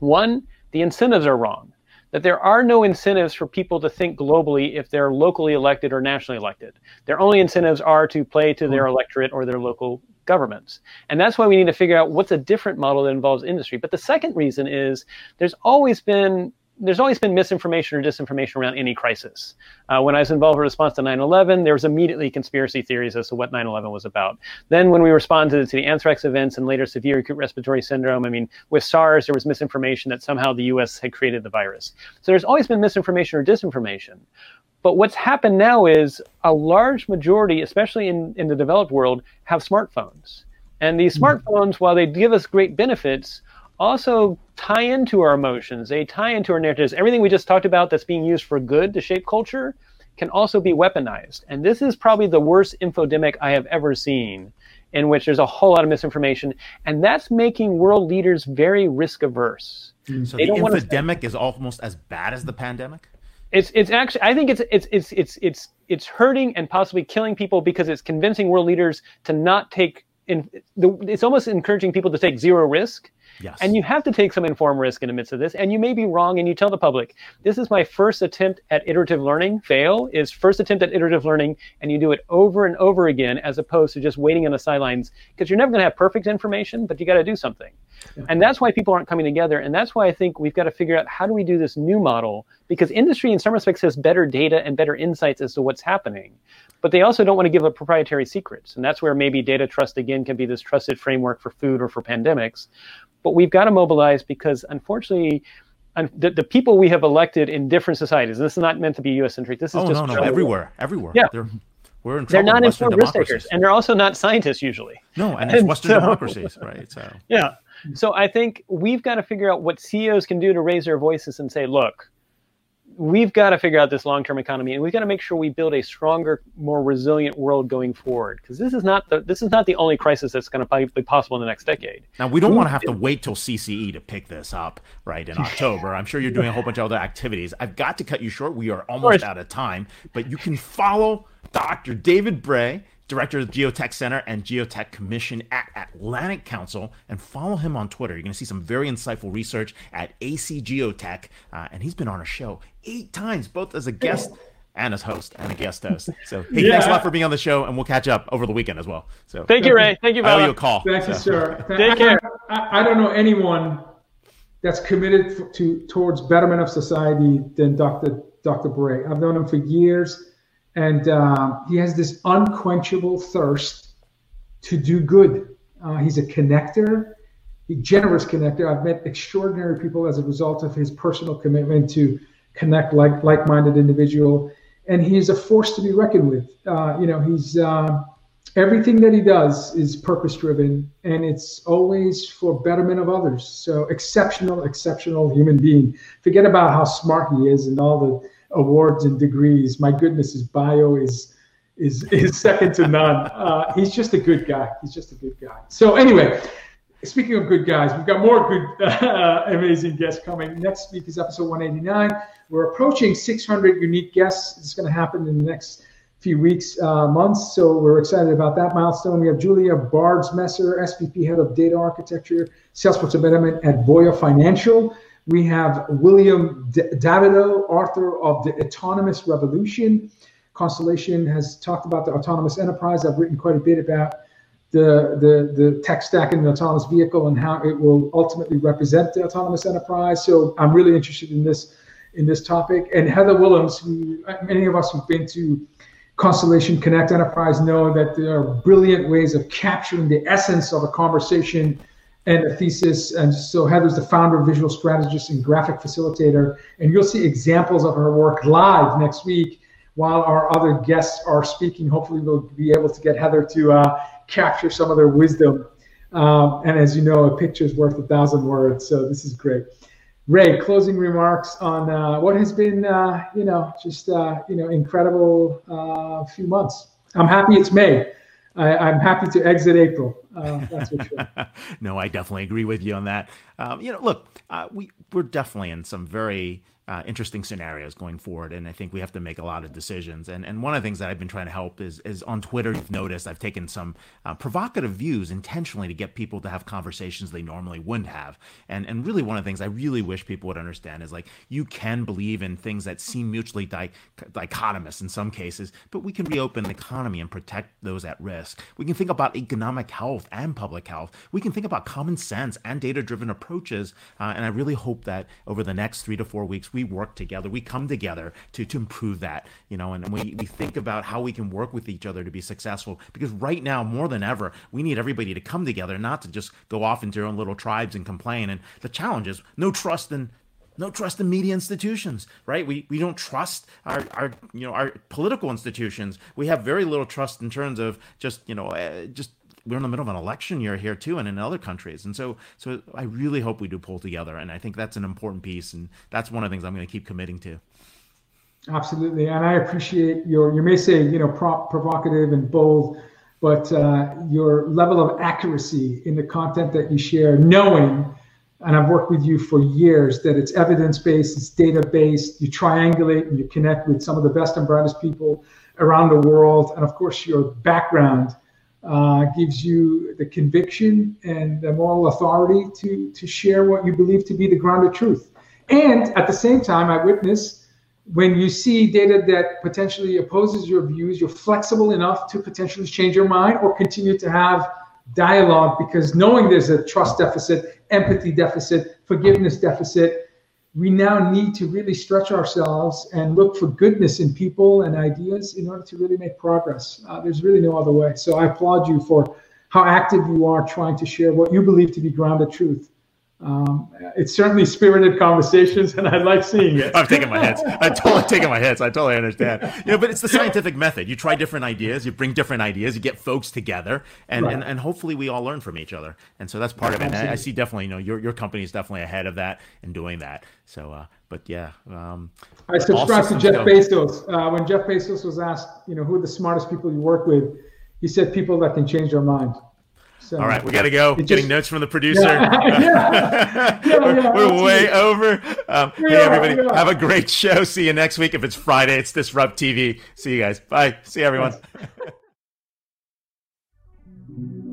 One, the incentives are wrong. That there are no incentives for people to think globally if they're locally elected or nationally elected. Their only incentives are to play to their electorate or their local governments. And that's why we need to figure out what's a different model that involves industry. But the second reason is there's always been there's always been misinformation or disinformation around any crisis. Uh, when I was involved in response to 9/11, there was immediately conspiracy theories as to what 9/11 was about. Then, when we responded to the anthrax events and later severe acute respiratory syndrome, I mean, with SARS, there was misinformation that somehow the U.S. had created the virus. So there's always been misinformation or disinformation. But what's happened now is a large majority, especially in, in the developed world, have smartphones. And these hmm. smartphones, while they give us great benefits, also tie into our emotions. They tie into our narratives. Everything we just talked about that's being used for good to shape culture can also be weaponized. And this is probably the worst infodemic I have ever seen, in which there's a whole lot of misinformation. And that's making world leaders very risk averse. So they the infodemic is almost as bad as the pandemic? It's it's actually I think it's it's it's it's it's it's hurting and possibly killing people because it's convincing world leaders to not take in the, it's almost encouraging people to take zero risk Yes. And you have to take some informed risk in the midst of this. And you may be wrong and you tell the public, this is my first attempt at iterative learning. Fail is first attempt at iterative learning. And you do it over and over again as opposed to just waiting on the sidelines because you're never going to have perfect information, but you got to do something. Yeah. And that's why people aren't coming together. And that's why I think we've got to figure out how do we do this new model because industry in some respects has better data and better insights as to what's happening but they also don't want to give up proprietary secrets. And that's where maybe data trust again can be this trusted framework for food or for pandemics. But we've got to mobilize because unfortunately, the, the people we have elected in different societies, this is not meant to be US centric. This is oh, just no, no, everywhere, everywhere. Yeah. They're, we're in trouble. They're not informed risk takers, and they're also not scientists usually. No, and it's and Western so, democracies, right? So yeah, so I think we've got to figure out what CEOs can do to raise their voices and say, look, we've got to figure out this long-term economy and we've got to make sure we build a stronger more resilient world going forward. Because this is not the this is not the only crisis that's going to be possible in the next decade. Now we don't want to have to wait till cce to pick this up right in october. I'm sure you're doing a whole bunch of other activities. I've got to cut you short. We are almost out of time but you can follow dr david bray director of the Geotech Center and Geotech Commission at Atlantic Council, and follow him on Twitter. You're going to see some very insightful research at AC Geotech, uh, and he's been on our show eight times, both as a guest and as host and a guest host. So, hey, yeah. thanks a lot for being on the show, and we'll catch up over the weekend as well. So, thank you, Ray. Thank you. I owe you a call. Thank so. you, sir. Take care. I, I don't know anyone that's committed to towards betterment of society than Dr. Dr. Bray. I've known him for years and uh, he has this unquenchable thirst to do good. Uh, he's a connector, a generous connector. I've met extraordinary people as a result of his personal commitment to connect like like-minded individual, and he's a force to be reckoned with. Uh, you know, he's uh, everything that he does is purpose-driven, and it's always for betterment of others. So exceptional, exceptional human being. Forget about how smart he is and all the awards and degrees. My goodness, his bio is is is second to none. Uh, he's just a good guy. He's just a good guy. So anyway, speaking of good guys, we've got more good, uh, amazing guests coming. Next week is episode 189. We're approaching 600 unique guests. It's going to happen in the next few weeks, uh, months. So we're excited about that milestone. We have Julia Bardmesser, SVP Head of Data Architecture, Salesforce Development at Voya Financial. We have William D- Davidow, author of The Autonomous Revolution. Constellation has talked about the autonomous enterprise. I've written quite a bit about the, the, the tech stack in the autonomous vehicle and how it will ultimately represent the autonomous enterprise. So I'm really interested in this in this topic. And Heather Willems, who uh, many of us who've been to Constellation Connect Enterprise know that there are brilliant ways of capturing the essence of a conversation and a thesis. And so Heather's the founder, visual strategist, and graphic facilitator. And you'll see examples of her work live next week while our other guests are speaking. Hopefully, we'll be able to get Heather to uh, capture some of their wisdom. Um, and as you know, a picture is worth a thousand words. So this is great. Ray, closing remarks on uh, what has been, uh, you know, just uh, you know, incredible uh, few months. I'm happy it's May. I, am happy to exit April. Uh, that's sure. no, I definitely agree with you on that. Um, you know, look, uh, we we're definitely in some very uh, interesting scenarios going forward, and I think we have to make a lot of decisions. And and one of the things that I've been trying to help is is on Twitter. You've noticed I've taken some uh, provocative views intentionally to get people to have conversations they normally wouldn't have. And and really one of the things I really wish people would understand is like you can believe in things that seem mutually di- dichotomous in some cases, but we can reopen the economy and protect those at risk. We can think about economic health and public health. We can think about common sense and data driven approaches. Uh, and I really hope that over the next three to four weeks we work together, we come together to, to improve that, you know, and we, we think about how we can work with each other to be successful. Because right now, more than ever, we need everybody to come together, not to just go off into their own little tribes and complain. And the challenge is no trust in no trust in media institutions right we we don't trust our our you know our political institutions we have very little trust in terms of just you know uh, just we're in the middle of an election year here too, and in other countries. And so, so I really hope we do pull together, and I think that's an important piece, and that's one of the things I'm going to keep committing to. Absolutely, and I appreciate your. You may say you know pro- provocative and bold, but uh, your level of accuracy in the content that you share, knowing, and I've worked with you for years, that it's evidence based, it's data based. You triangulate and you connect with some of the best and brightest people around the world, and of course your background uh, gives you the conviction and the moral authority to to share what you believe to be the grounded truth. And at the same time, I witness when you see data that potentially opposes your views, you're flexible enough to potentially change your mind or continue to have dialogue because knowing there's a trust deficit, empathy deficit, forgiveness deficit, we now need to really stretch ourselves and look for goodness in people and ideas in order to really make progress. Uh, there's really no other way. So I applaud you for how active you are trying to share what you believe to be grounded truth. Um, it's certainly spirited conversations, and I like seeing it. I'm taking my hits. I'm totally taking my hits. I totally understand. You know, but it's the scientific method. You try different ideas, you bring different ideas, you get folks together, and, right. and, and hopefully we all learn from each other. And so that's part of it. And I, I, see definitely, you know, your your company is definitely ahead of that and doing that. So, uh, but yeah. Um, I subscribe to Jeff go. Bezos. Uh, when Jeff Bezos was asked, you know, who are the smartest people you work with, he said people that can change their mind. So, All right, we got to go. Just, Getting notes from the producer. Yeah, yeah, yeah, we're, we're way over. Um, hey, everybody, have a great show. See you next week. If it's Friday, it's DisrupTV. See you guys. Bye. See everyone.